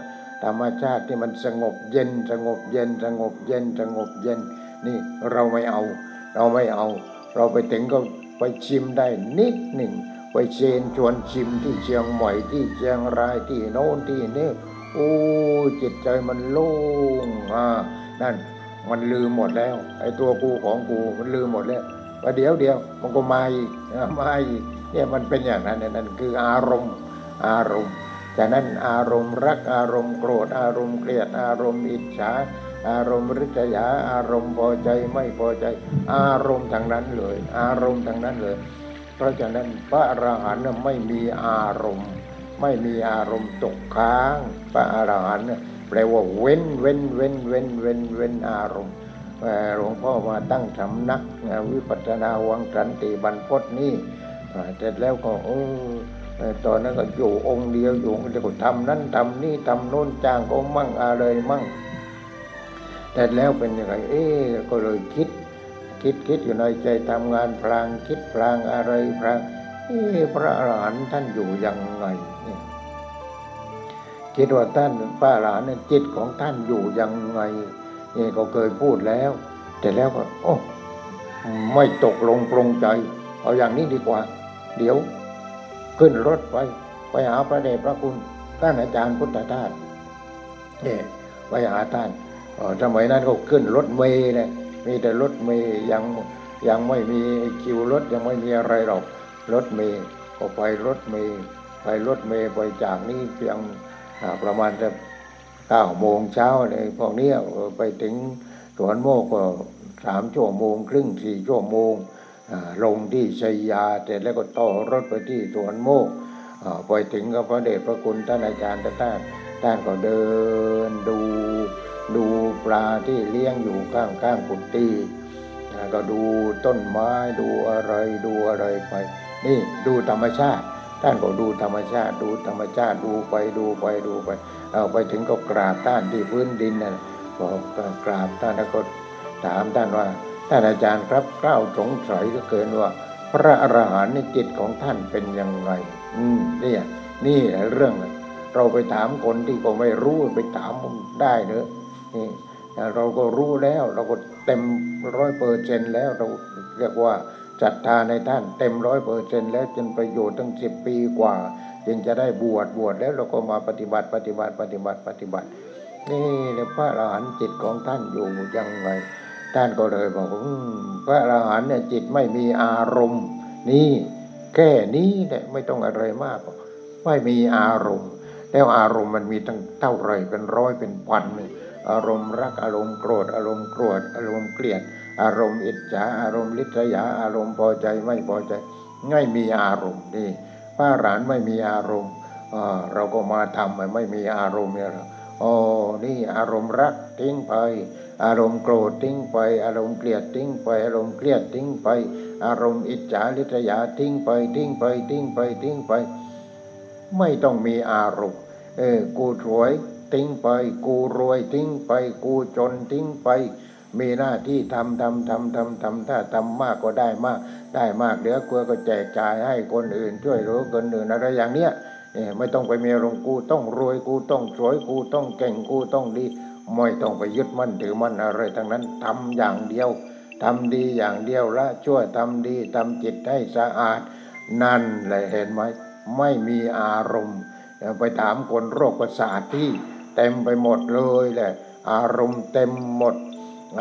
ธรรมชาติที่มันสงบเย็นสงบเย็นสงบเย็นสงบเย็น นี่เราไม่เอา เราไม่เอา เราไปถึงก็ไปชิมได้นิดหนึ่ง ไปเชนชวนชิมที่เชียงใหม่ที่เชียงรายที่โน้นที่นี่โอ้จิตใจมันโล่งอ่านั่นมันลืมหมดแล้ว ไอ้ตัวกูของกูมันลืมหมดแล้วประเดี๋ยวเดียวมันก็มาอีกมาอีกเนี่ยมันเป็นอย่างนั้นนั่นคืออารมณ์อารมณ์จากนั้นอารมณ์รักอารมณ์โกรธ อารมณ์เกลียด อารมณ์อิจฉาอารมณ์ริษยา อารมณ์พอใจไม่พอใจ อารมณ์ทางนั้นเลย อารมณ์ทางนั้นเลย เพราะฉะนั้นพระอรหันต์ไม่มีอารมณ์ ไม่มีอารมณ์ตกค้าง พระอรหันต์แปลว่าเว้นเว้นเว้นเว้นเว้นเว้นอารมณ์หลวงพ่อมาตั้งสำนักวิปัสสนาวังสันติบรรพตนี่เสร็จแล้วก็เออตอนนั้นก็อยู่องค์เดียวอยู่เดียวก็ทำนั้นทำนี่ทำโน้นจ้างก็มั่งอะไรมั่งแต่แล้วเป็นยังไงเอ๊ก็เลยคิด คิดคิดอยู่ในใจทำงานพลางคิดพลางอะไรพลางเอพระอรหันต์ท่านอยู่ยังไงเนี่ยคิดว่าท่านพระอรหันต์จิตของท่านอยู่ยังไงนี่ก็เคยพูดแล้ว แต่แล้วก็ โอ้ไม่ตกลงปรงใจ เอาอย่างนี้ดีกว่า เดี๋ยว ขึ้นรถไป ไปหาพระเดชพระคุณท่านอาจารย์พุทธทาสเนี่ยไปหาท่านสมัยนั้นก็ขึ้นรถเมย์เลย มีแต่รถเมย์ยังยังไม่มีคิวรถยังไม่มีอะไรหรอกรถเมย์ก็ไปรถเมย์ไปรถเมย์ไปจากนี้เพียงประมาณจะเก้าโมงเช้าเลยพวกนี้ไปถึงสวนโมกก็สามชั่วโมง ครึ่งสี่ชั่วโมงลงที่ชัยยาเสร็จแล้วก็ต่อรถไปที่สวนโมกไปถึงก็พระเดชพระคุณท่านอาจารย์ท่านท่านก็เดินดู ดูปลาที่เลี้ยงอยู่ข้างข้างกุฏิก็ดูต้นไม้ดูอะไรดูอะไรไปนี่ดูธรรมชาติ ท่านก็ดูธรรมชาติ ดูธรรมชาติดูไปดูไปดูไปเอาไปถึงก็กราบท่านที่พื้นดินน่ะบอกกราบท่านแล้วก็ถามท่านว่าท่านอาจารย์ครับกล้าวสงสัยก็เกินว่า พระอรหันต์ในจิตของท่านเป็นยังไง อืมนี่นี่เรื่อง เราไปถามคนที่ก็ไม่รู้ไปถามได้เนอะ เราก็รู้แล้วเราก็เต็มร้อยเปอร์เซนแล้วเราเรียกว่าศรัทธาในท่านเต็มร้อยเปอร์เซนแล้วจนประโยชน์ตั้งสิบปีกว่า จึงจะได้บวชบวชแล้วเราก็มาปฏิบัติปฏิบัติปฏิบัติปฏิบัติ นี่พระอรหันต์จิตของท่านอยู่ยังไงท่านก็เลยบอกพระอรหันต์เนี่ยจิตไม่มีอารมณ์ นี่แค่นี้แหละไม่ต้องอะไรมากไม่มีอารมณ์ แล้วอารมณ์มันมีตั้งเท่าไรเป็นร้อยเป็นพัน อารมณ์รักอารมณ์โกรธอารมณ์โกรธอารมณ์เกลียด อารมณ์อิจฉาอารมณ์ลิษยาอารมณ์พอใจไม่พอใจไม่มีอารมณ์นี่พระหลานไม่มีอารมณ์เราก็มาทำไม่มีอารมณ์เนี่ยโอ้นี่อารมณ์รักทิ้งไป อารมณ์โกรธทิ้งไป อารมณ์เกลียดทิ้งไป อารมณ์เครียดทิ้งไป อารมณ์อิจฉาลิษยาทิ้งไปทิ้งไปทิ้งไปทิ้งไป ไม่ต้องมีอารมณ์เออกูสวย ทิ้งไป กูรวยทิ้งไป กูจนทิ้งไป มีหน้าที่ทำทำทำทำทำถ้าทำมากก็ได้มาก ได้มากเหลือกลัวก็แจกจ่ายให้คนอื่น ช่วยเหลือคนอื่นอะไรอย่างเนี้ยเนี่ยไม่ต้องไปมีอารมณ์กูต้องรวยกูต้องสวยกูต้องเก่งกูต้องดี ไม่ต้องไปยึดมั่นถือมั่นอะไรทั้งนั้นทำอย่างเดียวทำดีอย่างเดียวละช่วยทำดีทำจิตให้สะอาด นั่นแหละเห็นไหมไม่มีอารมณ์ไปถามคนโรคประสาทที่ เต็มไปหมดเลยแหละ อารมณ์เต็มหมด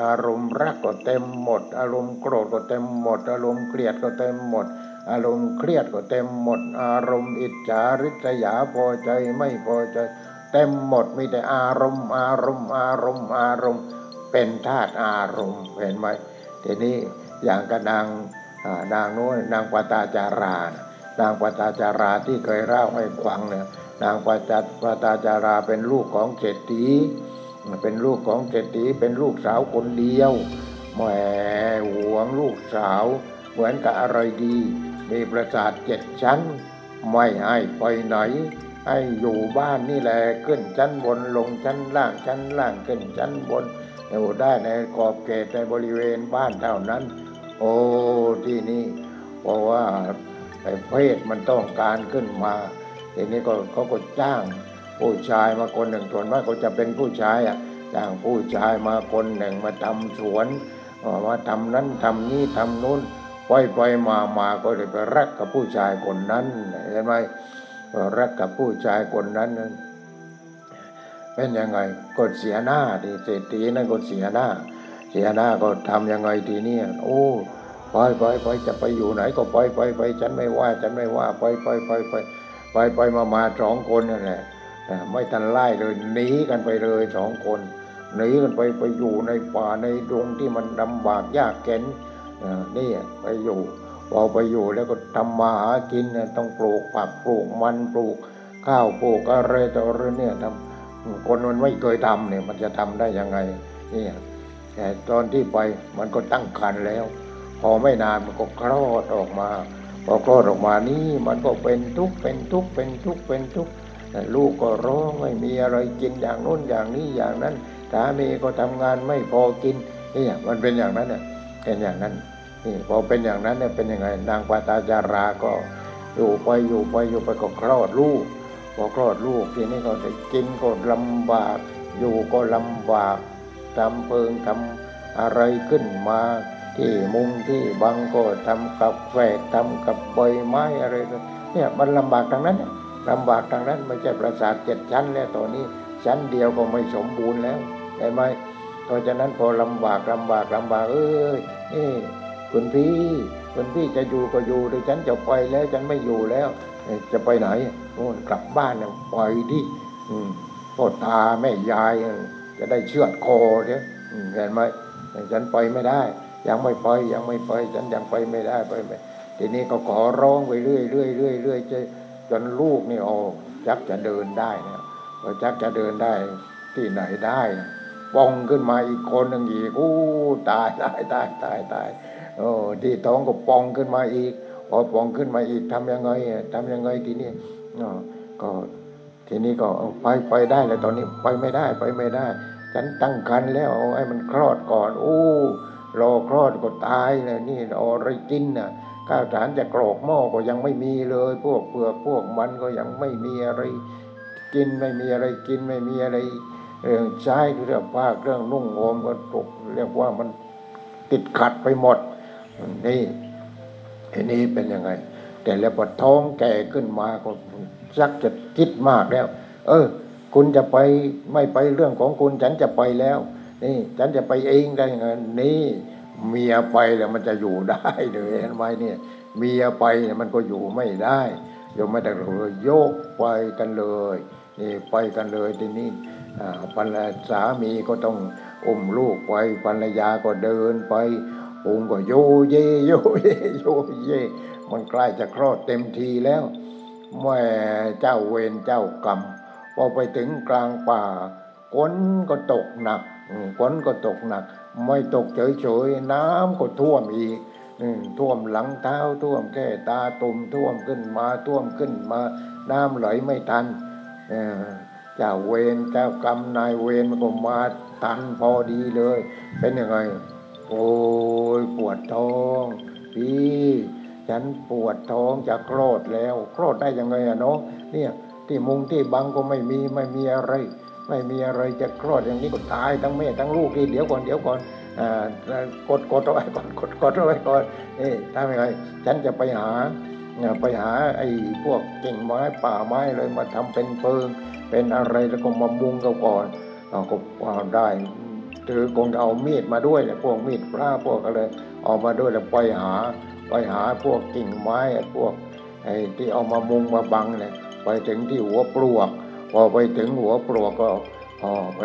อารมณ์รักก็เต็มหมด อารมณ์โกรธก็เต็มหมด อารมณ์เกลียดก็เต็มหมด อารมณ์เครียดก็เต็มหมด อารมณ์อิจฉาริษยาพอใจไม่พอใจ เต็มหมดมีแต่อารมณ์ อารมณ์ อารมณ์ อารมณ์ เป็นธาตุอารมณ์เห็นไหมทีนี้อย่างกระนางนางโน้นนางปตาจารา นางปตาจาราที่เคยเล่าให้ฟังเนี่ย นางปจัตปตาจาราเป็นลูกของเศรษฐีเป็นลูกของเศรษฐีเป็นลูกสาวคนเดียวแหมหวงลูกสาว เหมือนกับอะไรดี มีประสาทเจ็ดชั้น ไม่ให้ไปไหน ให้อยู่บ้านนี่แหละขึ้นชั้นบนลงชั้นล่างชั้นล่างขึ้นชั้นบนอยู่ได้ในขอบเขตในบริเวณบ้านเท่านั้น โอ้ที่นี่เพราะว่าเพศมันต้องการขึ้นมา ทีนี้ก็เขาก็จ้างผู้ชายมาคนหนึ่งส่วนมากก็จะเป็นผู้ชายอะจ้างผู้ชายมาคนหนึ่งมาทำสวนมาทำนั้นทำนี้ทำนู้นไปไปมามาก็เลยไปรักกับผู้ชายคนนั้นเห็นไหมรักกับผู้ชายคนนั้นเป็นยังไงก็เสียหน้าดิเศรษฐีนั่นก็เสียหน้า เสียหน้าก็ทำยังไงทีนี้โอ้ไปไปไปจะไปอยู่ไหนก็ไปไปไปฉันไม่ว่าฉันไม่ว่าไปไปไปไป ไปไปมามาสองคนนั่นแหละไม่ทันไล่เลยหนีกันไปเลยสองคนหนีกันไปไปอยู่ในป่าในดงที่มันลำบากยากเข็นนี่ไปอยู่พอไปอยู่แล้วก็ทำมาหากินต้องปลูกผักปลูกมันปลูกข้าวปลูกอะไรต่ออะไรเนี่ยทำคนมันไม่เคยทำเนี่ยมันจะทำได้ยังไงเนี่ยแต่ตอนที่ไปมันก็ตั้งครรภ์แล้ว พอไม่นานมันก็คลอดออกมา พอคลอดออกมานี่มันก็เป็นทุกข์เป็นทุกข์เป็นทุกข์เป็นทุกข์แต่ลูกก็ร้องไม่มีอะไรกินอย่างโน้นอย่างนี้อย่างนั้นสามีก็ทำงานไม่พอกินนี่มันเป็นอย่างนั้นเนี่ยเป็นอย่างนั้นนี่พอเป็นอย่างนั้นเนี่ยเป็นยังไงนางปาตาจาราก็อยู่ไปอยู่ไปอยู่ไปก็คลอดลูกพอคลอดลูกทีนี้ก็ได้กินก็ลำบาก อยู่ก็ลำบากทำเพิงทำอะไรขึ้นมา ที่มุงที่บังก็ทำกับแฝกทำกับใบไม้อะไรเนี่ยมันลำบากทางนั้นเนี่ยลำบากทางนั้นไม่ใช่ประสาทเจ็ดชั้นแล้วตอนนี้ชั้นเดียวก็ไม่สมบูรณ์แล้วเห็นไหมเพราะฉะนั้นพอลำบากลำบากลำบากเอ้ยนี่คุณพี่คุณพี่จะอยู่ก็อยู่แต่ฉันจะไปแล้วฉันไม่อยู่แล้ว จะไปไหนโน่นกลับบ้านเนี่ยปล่อยดิพ่อตาแม่ยาย จะได้เชือดคอเนี่ยเห็นไหมฉันไปไม่ได้ ยังไม่ไปยังไม่ไปฉันยังไปไม่ได้ไปไม่ทีนี้ก็ขอร้องไปเรื่อยเรื่อยเรื่อยเรื่อยจนจนลูกนี่โอ้จักจะเดินได้นะพอจักจะเดินได้ที่ไหนได้นะปองขึ้นมาอีกคนหนึ่งอีกอู้ตายตายตายตายตายโอ้ที่ท้องก็ปองขึ้นมาอีกพอปองขึ้นมาอีกทำยังไงอะทำยังไงทีนี้อ๋อก็ทีนี้ก็ไปไปได้แล้วตอนนี้ไปไม่ได้ไปไม่ได้ ฉันตั้งครรภ์แล้วเอาให้มันคลอดก่อน โอ้ รอคลอดก็ตายเลยนี่เอาอะไรกินน่ะข้าวสารจะกรอกหม้อก็ยังไม่มีเลย พวกเปลือกพวกมันก็ยังไม่มีอะไรกินไม่มีอะไรกินไม่มีอะไรเรื่องใช้เรื่องผ้าเรื่องนุ่งห่มก็ตกเรียกว่ามันติดขัดไปหมดนี่อันนี้เป็นยังไง แต่แล้วพอท้องแก่ขึ้นมาก็ชักจะคิดมากแล้ว เออ คุณจะไปไม่ไปเรื่องของคุณฉันจะไปแล้ว นี่ฉันจะไปเองได้ยังไงนี่เมียไปแล้วมันจะอยู่ได้เลยเห็นไหมเนี่ยเมียไปเนี่ยมันก็อยู่ไม่ได้อยู่ไม่ได้เลยโยกไปกันเลยนี่ไปกันเลยทีนี้อ่าภรรยาสามีก็ต้องอุ้มลูกไปภรรยาก็เดินไปองค์ก็โยเยโยเยโยเยมันใกล้จะคลอดเต็มทีแล้วแม่เจ้าเวรเจ้ากรรมพอไปถึงกลางป่าฝนก็ตกหนัก ฝนก็ตกหนัก ไม่ตกเฉยๆน้ำก็ท่วมอีกท่วมหลังเท้าท่วมแค่ตาตุ่มท่วมขึ้นมาท่วมขึ้นมา น้ำไหลไม่ทันเออเจ้าเวรเจ้ากรรมนายเวรมันก็มาทันพอดีเลย เป็นยังไงโอ้ยปวดท้องพี่ฉันปวดท้องจะคลอดแล้วคลอดได้ยังไงอะเนาะเนี่ยที่มุงที่บังก็ไม่มีไม่มีอะไร ไม่มีอะไรจะคลอดอย่างนี้ก็ตายทั้งแม่ทั้งลูกนี่เดี๋ยวก่อนเดี๋ยวก่อนกดกดเอาไว้ก่อนกดกดเอาไว้ก่อนนี่ทำยังไงฉันจะไปหาไปหาไอ้พวกกิ่งไม้ป่าไม้เลยมาทำเป็นเพิง เป็นอะไรแล้วก็มามุงเขาก่อนเราก็ว่าได้ถือคงจะเอามีดมาด้วยเนี่ยพวกมีดพระพวกอะไรเออกมาด้วยแล้วไปหาไปหาพวกกิ่งไม้พวกไอ้ที่เอามามุงมาบังเนี่ยไปถึงที่หัวปลวก พอไปถึงหัวปลวกก็อ๋อไป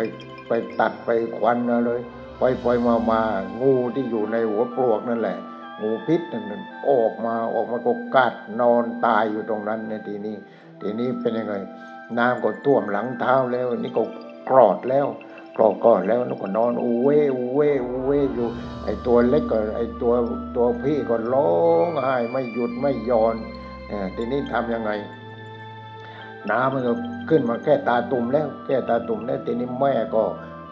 ไปตัดไปควันเลย ไปไปมามางูที่อยู่ในหัวปลวกนั่นแหละ งูพิษนั่นน่ะออกมาออกมาก็กัดนอนตายอยู่ตรงนั้นในทีนี้ ทีนี้เป็นยังไง น้ำก็ท่วมหลังเท้าแล้ว นี่ก็กรอดแล้วกรอดกรอแล้วนกก็นอนอูเวอูเวอูเวอยู่ ไอตัวเล็กก็ไอตัวตัวพี่ก็ร้องไห้ไม่หยุดไม่ยอนเออทีนี้ทำยังไง น้ำมันก็ ขึ้นมาแค่ตาตุ่มแล้ว แค่ตาตุ่มแล้วทีนี้แม่ก็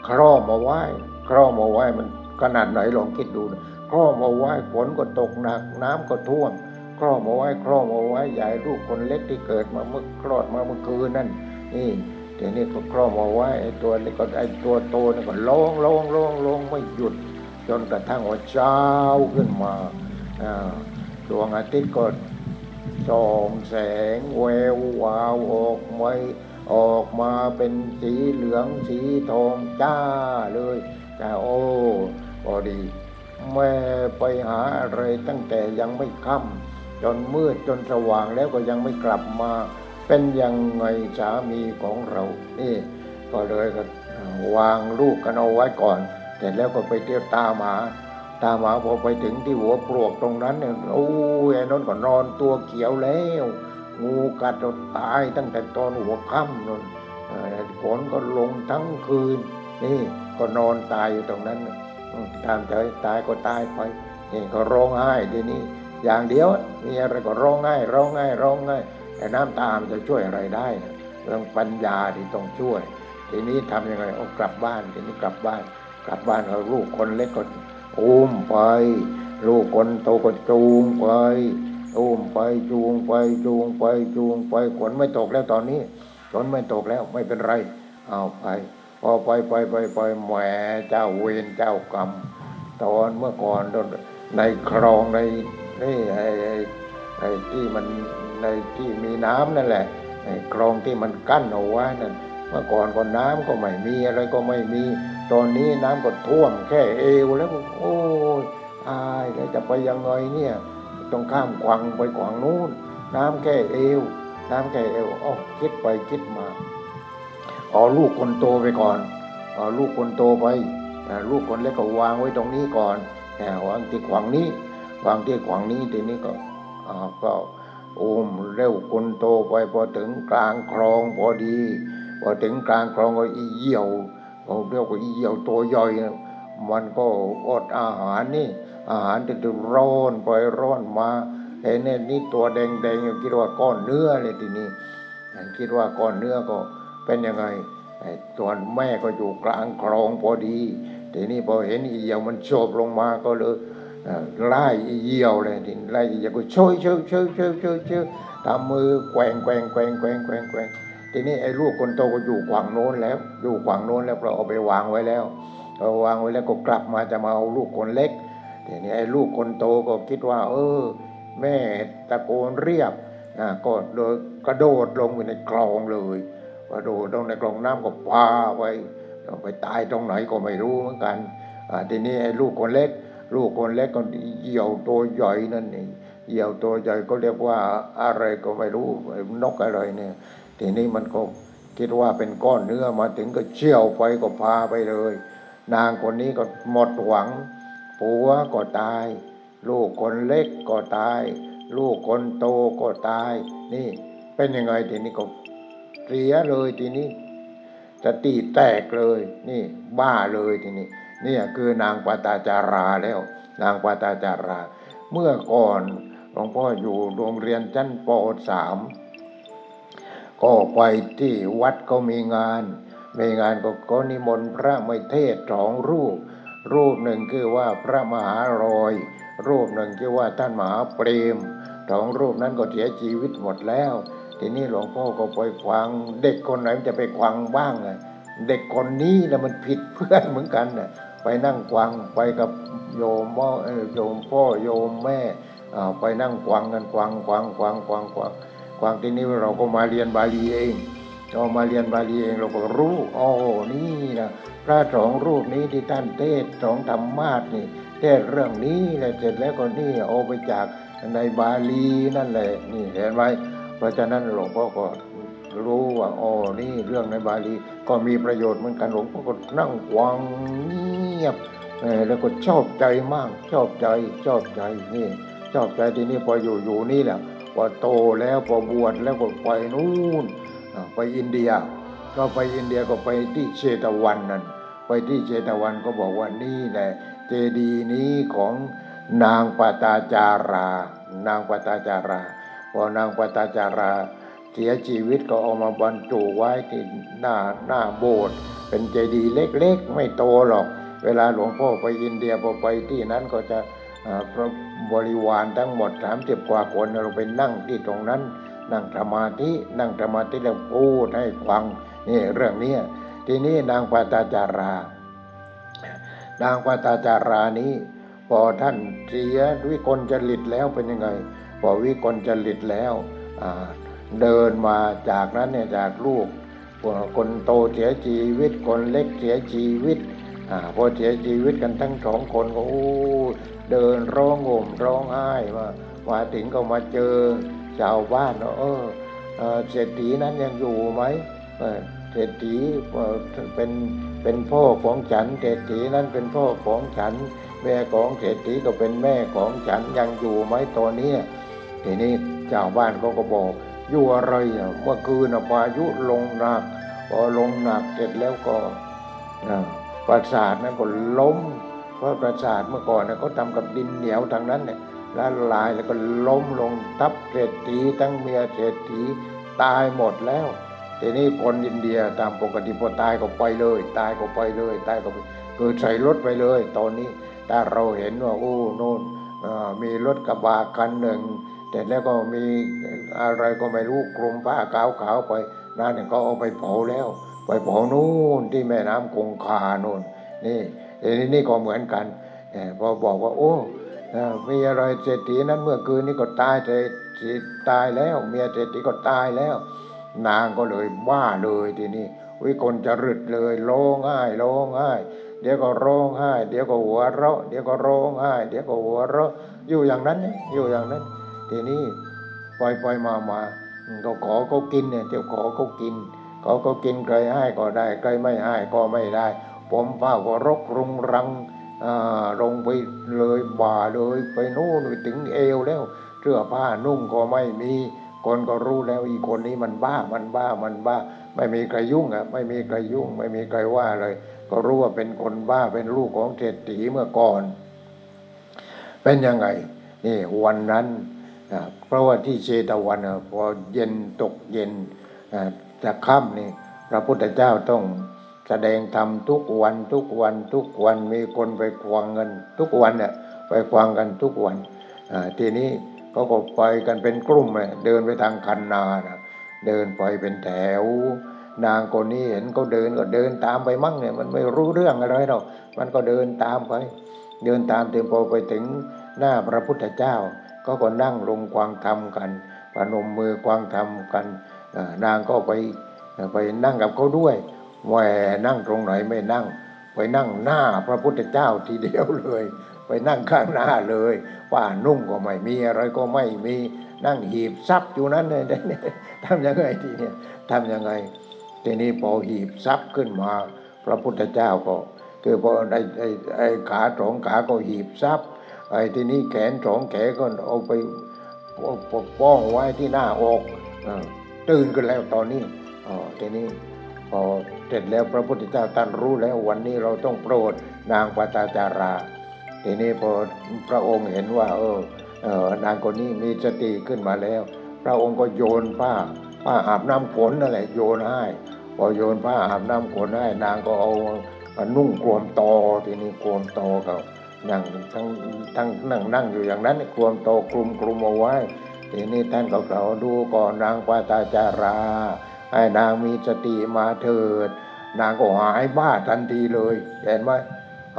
คร่อมมาไหว้คร่อมมาไหว้มันขนาดไหนลองคิดดูนะคร่อมมาไหว้ฝนก็ตกหนักน้ำก็ท่วมคร่อมมาไหว้คร่อมมาไหว้ใหญ่ลูกคนเล็กที่เกิดมาเมื่อคลอดมาเมื่อคืนนั่นนี่ทีนี้ก็คร่อมมาไหว้ไอ้ตัวเล็กก็ไอ้ตัวโตนี่ก็ร้องร้องร้องร้องไม่หยุด จนกระทั่งว่าเช้าขึ้นมาอ่าดวงอาทิตย์ก็ส่องแสงแวววาวออกมา ออกมาเป็นสีเหลืองสีทองจ้าเลยจ้าโอ้พอดี แม่ไปหาอะไรตั้งแต่ยังไม่ค่ำจนมืดจนสว่างแล้วก็ยังไม่กลับมา เป็นยังไงสามีของเรา นี่ ก็เลยก็วางลูกกันเอาไว้ก่อนเสร็จแล้วก็ไปเที่ยวตามหาตามหาพอไปถึงที่หัวปลวกตรงนั้นเนี่ยโอ้ยไอ้นนท์ก็นอนตัวเขียวแล้ว งูกัดเราตายตั้งแต่ตอนหัวค่ำนนฝนก็ลงทั้งคืน นี่ก็นอนตายอยู่ตรงนั้นตามใจตายก็ตายไปนี่ก็ร้องไห้ทีนี้ อย่างเดียวมีอะไรก็ร้องไห้ร้องไห้ร้องไห้แต่น้ำตามจะช่วยอะไรได้เรื่องปัญญาที่ต้องช่วย ทีนี้ทำยังไงโอ้กลับบ้านทีนี้กลับบ้าน กลับบ้านเราลูกคนเล็กก็อุ้มไป ลูกคนโตก็จูงไป อุ้มไปจูงไปจูงไปจูงไปฝนไม่ตกแล้วตอนนี้ฝนไม่ตกแล้วไม่เป็นไรเอาไป พอไปไปไปไปแหมเจ้าเวรเจ้ากรรมตอนเมื่อก่อนในคลองในนี่ไอ้ไอ้ที่มันในที่มีน้ำนั่นแหละไอ้คลองที่มันกั้นเอาไว้นั่นเมื่อก่อนก็น้ำก็ไม่มีอะไรก็ไม่มี ตอนนี้น้ำก็ท่วมแค่เอวแล้วโอ้ยตายแล้วจะไปยังไงเนี่ย ต้องข้ามขวังไปขวางนู้น น้ำแค่เอว น้ำแค่เอวอ๋อคิดไปคิดมาเอาลูกคนโตไปก่อนเอาลูกคนโตไปลูกคนเล็กก็วางไว้ตรงนี้ก่อนแต่วางที่ขวางนี้ วางที่ขวางนี้ทีนี้ก็ก็โอมเร็วคนโตไปพอถึงกลางคลองพอดี พอถึงกลางคลองก็อีเหี่ยวเรียกว่าอีเหี่ยวตัวย่อยมันก็อดอาหารนี่ อาหารจะร้อนไปร้อนมาเห็นเนี่ยนี่ตัวแดงๆคิดว่าก้อนเนื้อเลยทีนี้คิดว่าก้อนเนื้อก็เป็นยังไงตัวแม่ก็อยู่กลางคลองพอดีทีนี้พอเห็นอีเหี่ยวมันโฉบลงมาก็เลยไล่อีเหี่ยวเลยทีไล่อีเหี่ยวก็ช่วยช่วยช่วยช่วยช่วยช่วยทำมือแกว่งแกว่งแกว่งแกว่งแกว่งแกว่งทีนี้ไอ้ลูกคนโตก็อยู่ขวางโน้นแล้ว อยู่ขวางโน้นแล้วเราเอาไปวางไว้แล้วเอาวางไว้แล้วก็กลับมาจะมาเอาลูกคนเล็ก ทีนี้ไอ้ลูกคนโตก็คิดว่า เออ แม่ตะโกนเรียกนะก็โดยกระโดดลงไปในคลองเลยกระโดดลงในคลองน้ำก็พาไปไปตายตรงไหนก็ไม่รู้เหมือนกันทีนี้ไอ้ลูกคนเล็ก ลูกคนเล็กก็เหี่ยวตัวใหญ่นั่นเองเหี่ยวตัวใหญ่ก็เรียกว่าอะไรก็ไม่รู้นกอะไรเนี่ย ทีนี้มันก็คิดว่าเป็นก้อนเนื้อมาถึงก็เชี่ยวไปก็พาไปเลย นางคนนี้ก็หมดหวัง ผัวก็ตาย ลูกคนเล็กก็ตาย ลูกคนโตก็ตาย นี่เป็นยังไงทีนี้ก็เสียเลยทีนี้สติแตกเลย นี่ บ้าเลยทีนี้นี่คือนางปตาจาราแล้ว นางปตาจารา เมื่อก่อนหลวงพ่ออยู่โรงเรียนชั้นป .3 ก็ไปที่วัดก็มีงาน มีงานก็ก็นิมนต์พระไม่เทศสองรูป รูปหนึ่งคือว่าพระมหารอย รูปหนึ่งคือว่าท่านมหาเปรมสองรูปนั้นก็เสียชีวิตหมดแล้ว ทีนี้หลวงพ่อก็ไปควัง เด็กคนไหนจะไปควังบ้างไงเด็กคนนี้แล้วมันผิดเพื่อนเหมือนกันน่ะไปนั่งควังไปกับโยมพ่อโยมพ่อโยมแม่ไปนั่งควังกันควังควังควังควังควังควังทีนี้เราก็มาเรียนบาลีเองเรามาเรียนบาลีเองเราก็รู้อ๋อนี่นะ พระสองรูปนี้ที่ท่านเทศสองธรรมาสนี่เทศเรื่องนี้แล้วเสร็จแล้วก็นี่เอาไปจากในบาลีนั่นแหละนี่เห็นไหมเพราะฉะนั้นหลวงพ่อก็รู้ว่าอ๋อนี่เรื่องในบาลีก็มีประโยชน์เหมือนกันหลวงพ่อก็นั่งวังเงียบแล้วก็ชอบใจมากชอบใจชอบใจนี่ชอบใจทีนี้พออยู่อยู่นี่แหละพอโตแล้วพอบวชแล้วก็ไปนู่นไปอินเดีย ก็ไปอินเดียก็ไปที่เชตวันนั่น ไปที่เชตวันก็บอกว่านี่แหละเจดีนี้ของนางปตาจารา นางปตาจาราพอนางปตาจาราเสียชีวิตก็เอามาบรรจุไว้ที่หน้าหน้าโบสถ์เป็นเจดีย์เล็กๆ ไม่โตหรอก เวลาหลวงพ่อไปอินเดียพอไปที่นั้นก็จะพระบริวารทั้งหมดสามสิบกว่าคนเราไปนั่งที่ตรงนั้น นั่งสมาธินั่งสมาธิแล้วพูดให้ฟังนี่เรื่องนี้ ทีนี้นางปาตาจารา นางปาตาจารานี้ พอท่านเสียวิกลจริตแล้วเป็นยังไง พอวิกลจริตแล้วเดินมาจากนั้นเนี่ยจากลูกคนโตเสียชีวิตคนเล็กเสียชีวิตอพอเสียชีวิตกันทั้งสองคนก็โอ้เดินร้องโห่มร้องไห้มามาถึงก็มาเจอชาวบ้านเออเศรษฐีนั้นยังอยู่ไหม เศรษฐีเป็นเป็นพ่อของฉันเศรษฐีนั้นเป็นพ่อของฉัน แม่ของเศรษฐีก็เป็นแม่ของฉันยังอยู่ไหมตอนนี้ทีนี้เจ้าบ้านเขาก็บอกอยู่อะไรเมื่อคืนอะพายุลงหนักพอลงหนักเสร็จแล้วก็ปราสาทนั้นก็ล้ม เพราะปราสาทเมื่อก่อนนะเขาทำกับดินเหนียวทางนั้นเนี่ยละลายแล้วก็ล้มลงทับเศรษฐีทั้งเมียเศรษฐีตายหมดแล้ว ทีนี้คนอินเดียตามปกติพอตายก็ไปเลย ตายก็ไปเลย ตายก็ไปคือใส่รถไปเลย ตอนนี้ถ้าเราเห็นว่าโอ้โน่นมีรถกระบะคันหนึ่งแต่แล้วก็มีอะไรก็ไม่รู้คลุมผ้าขาวๆไปนั่นก็เอาไปเผาแล้ว ไปเผานู่นที่แม่น้ำคงคาโน่นนี่ทีนี้นี่ก็เหมือนกันพอบอกว่า โอ้เอ่อมีอะไรเศรษฐีนั้นเมื่อคืนนี้ก็ตายเศรษฐีตายแล้ว เมียเศรษฐีก็ตายแล้ว นางก็เลยบ้าเลยทีนี้วิคนจะรึดเลยร้องไห้ร้องไห้เดี๋ยวก็ร้องไห้เดี๋ยวก็หัวเราะเดี๋ยวก็ร้องไห้เดี๋ยวก็หัวเราะอยู่อย่างนั้นอยู่อย่างนั้น ทีนี้ปล่อยปล่อยมามาเขาขอเขากินเนี่ยเจ้าขอเขากินขาเขากินใครให้ก็ได้ใครไม่ให้ก็ไม่ได้ ผมผ้าก็รกรุงรังอ่าลงไปเลยบ่าเลยไปโน่นไปถึงเอวแล้วเสื้อผ้านุ่งก็ไม่มี คนก็รู้แล้วอีกคนนี้มันบ้ามันบ้ามันบ้า ไม่มีใครยุ่งอะไม่มีใครยุ่ง ไม่มีใครว่าเลย ก็รู้ว่าเป็นคนบ้าเป็นลูกของเศรษฐีเมื่อก่อน เป็นยังไงนี่วันนั้นเพราะว่าที่เชตวันอะพอเย็นตกเย็นอ่าจะค่ำนี่พระพุทธเจ้าต้องแสดงธรรมทุกวันทุกวันทุกวันมีคนไปควงเงิน ทุกวันเนี่ยไปควงกันทุกวันทีนี้ เขาก็ไปกันเป็นกลุ่มเลยเดินไปทางคันนานะเดินไปเป็นแถว นางคนนี้เห็นเขาเดินก็เดินตามไปมั่งเนี่ยมันไม่รู้เรื่องอะไรหรอกมันก็เดินตามไป เดินตามเต็มพอไปถึงหน้าพระพุทธเจ้า ก็ก็นั่งลงควางธรรมกันปนมมือควางธรรมกันนางก็ไปไปนั่งกับเขาด้วยแหวนั่งตรงไหนไม่นั่ง ไปนั่งหน้าพระพุทธเจ้าทีเดียวเลย ไปนั่งข้างหน้าเลยว่านุ่งก็ไม่มีอะไรก็ไม่มีนั่งหีบซับอยู่นั้นเลยเนี่ยทำยังไงทีเนี่ยทำยังไง ทีนี้พอหีบซับขึ้นมา พระพุทธเจ้าก็ คือพอไอ้ไอ้ไอ้ขาสองขาก็หีบซับไอ้ทีนี้แขนสองแขนก็เอาไปป้องไว้ที่หน้าอกตื่นกันแล้วตอนนี้อ๋อทีนี้พอเสร็จแล้วพระพุทธเจ้าตรันรู้แล้ววันนี้เราต้องโปรดนางปตาจารา ทีนี้พอพระองค์เห็นว่า เออเออนางคนนี้มีสติขึ้นมาแล้ว พระองค์ก็โยนผ้าผ้าอาบน้ำฝนนั่นแหละโยนให้พอโยนผ้าอาบน้ำฝนให้นางก็เอานุ่งกลวมตอทีนี้กลวมตอเขานั่งทั้งทั้งนั่งนั่งอยู่อย่างนั้นกลวมตอกลุมกลุมเอาไว้ทีนี้ท่านก็กล่าวดูก่อนนางปาตาจารา ให้นางมีสติมาเถิด นางก็หายบ้าทันทีเลยเห็นไหม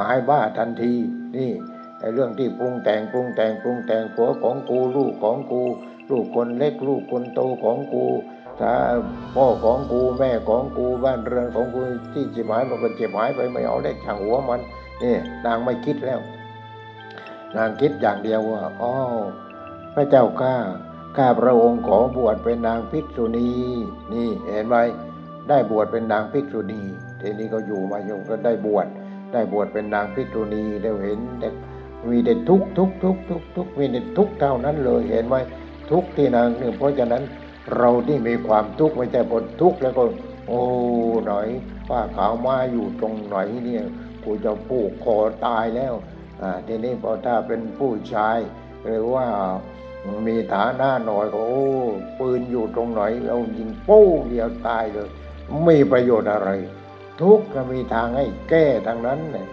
หายบ้าทันที นี่ไอ้เรื่องที่ปรุงแต่งปรุงแต่งปรุงแต่งผัวของกูลูกของกู ลูกคนเล็กลูกคนโตของกูถ้าพ่อของกูแม่ของกูบ้านเรือนของกูที่เจ็บหายมันก็เจ็บหายไปไม่เอาได้ช่างหัวมันนี่นางไม่คิดแล้ว นางคิดอย่างเดียวว่าอ๋อพระเจ้าข้าข้าพระองค์ขอบวชเป็นนางภิกษุณีนี่เห็นไหมได้บวชเป็นนางภิกษุณีทีนี้ก็อยู่มาอยู่ก็ได้บวช ได้บวชเป็นนางภิกษุณีแล้เห็นแต่มีแต่ทุกทุกทุกทุกทุกมีแต่ทุกเท่านั้นเลยเห็นไหมทุกที่นางเนี่ยเพราะฉะนั้นเราที่มีความทุกข์ไม่ใช่บนทุกข์แล้วก็ โอ้หน่อยป้าขาวมาอยู่ตรงไหนเนี่ยกูจะผูกคอตายแล้วอ่าทีนี้พอถ้าเป็นผู้ชาย หรือว่ามีฐานะหน่อยก็โอ้ปืนอยู่ตรงไหนเอายิงโป้งเดียวตายเลย ไม่ประโยชน์อะไร ทุกข์ก็มีทางให้แก้ทางนั้นเนี่ย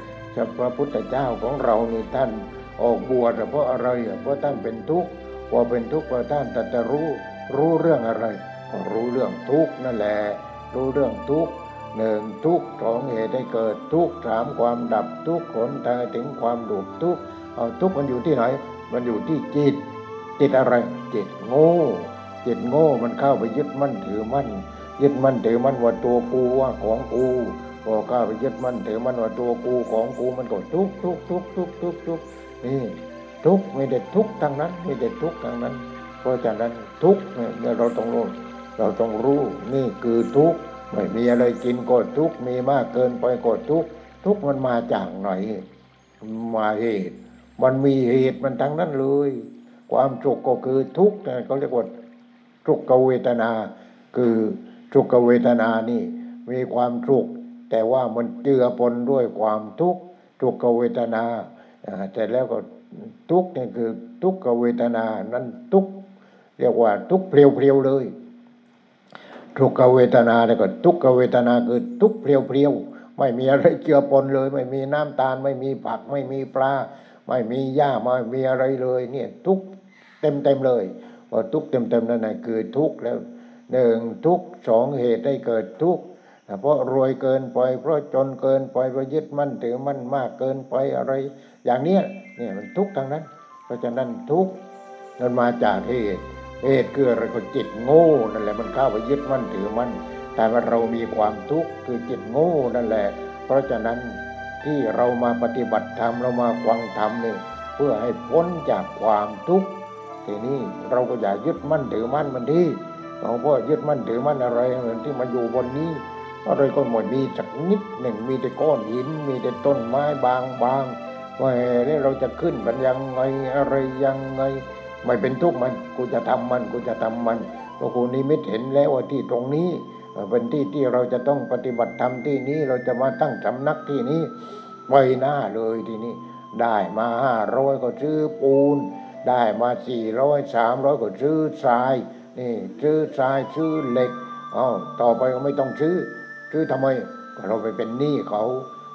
พระพุทธเจ้าของเรานี่ท่านออกบวชเพราะอะไรเพราะท่านเป็นทุกข์พอเป็นทุกข์เพราะท่านแต่จะรู้รู้เรื่องอะไรก็รู้เรื่องทุกข์นั่นแหละรู้เรื่องทุกข์หนึ่งทุกข์สองเหตุให้เกิดทุกข์สามความดับทุกข์ผลทางถึงความดุบทุกข์เอาทุกข์มันอยู่ที่ไหน มันอยู่ที่จิตจิตอะไรจิตโง่จิตโง่มันเข้าไปยึดมั่นถือมั่น ยึดมั่นถือมั่นว่าตัวกูว่าของกูพอเข้าไปยึดมั่นถือมั่นว่าตัวกูของกูมันก็ทุกทุกทุกทุกทุกทุกนี่ทุกไม่ได้ทุกข์ทางนั้นไม่ได้ทุกข์ทางนั้น เพราะฉะนั้นทุกเนี่ยเราต้องรู้เราต้องรู้นี่คือทุกไม่มีอะไรกินก็ทุกมีมากเกินไปก็ทุกทุกมันมาจากไหนมาเหตุ มันมีเหตุมันทั้งนั้นเลย ความสุขก็คือทุกข์เขาเรียกว่าทุกขเวทนาคือ ทุกขเวทนานี่มีความทุกข์แต่ว่ามันเจือปนด้วยความทุกข์ทุกขเวทนาแต่แล้วก็ทุกข์นี่คือทุกขเวทนานั้นทุกเรียกว่าทุกเปรียวๆเลย ทุกขเวทนาแล้วก็ทุกขเวทนาคือทุกเปรียวๆไม่มีอะไรเจือปนเลย ไม่มีน้ำตาล ไม่มีผัก ไม่มีปลา ไม่มีหญ้าไม่มีอะไรเลยเนี่ยทุกเต็มเต็มเลยพอทุกเต็มเต็มนั่นแหละคือทุกแล้ว หนึ่งทุกสองเหตุให้เกิดทุกเพราะรวยเกินไปเพราะจนเกินไปเพราะยึดมั่นถือมั่นมากเกินไปอะไร อย่างเนี้ยเนี่ยมันทุกทางนั้น เพราะฉะนั้นทุกมันมาจากเหตุเหตุคืออะไรก็จิตโง่นั่นแหละมันเข้าไปยึดมั่นถือมั่นแต่ว่าเรามีความทุกข์คือจิตโง่นั่นแหละ เพราะฉะนั้นที่เรามาปฏิบัติธรรมเรามาฟังธรรมนี่เพื่อให้พ้นจากความทุกข์ทีนี้เราก็อย่ายึดมั่นถือมั่นมันที่ เราเพราะยึดมั่นถือมั่นอะไรเหมือนที่มาอยู่บนนี้ อะไรก็หมดมีสักนิดหนึ่งมีแต่ก้อนหิน มีแต่ต้นไม้บางบางว่าแล้วเราจะขึ้นมันยังไงอะไรยังไง ไม่เป็นทุกข์มันกูจะทำมันกูจะทำมันเพราะกูนิมิตเห็นแล้วว่าที่ตรงนี้เป็นที่ที่เราจะต้องปฏิบัติธรรมที่นี้เราจะมาตั้งสำนักที่นี้ไปหน้าเลยทีนี้ ได้มาห้าร้อยก็ซื้อปูน ได้มาสี่ร้อยสามร้อยก็ซื้อทราย นี่ซื้อทรายซื้อเหล็กอ๋อต่อไปก็ไม่ต้องซื้อ ซื้อทำไมเราไปเป็นหนี้เขา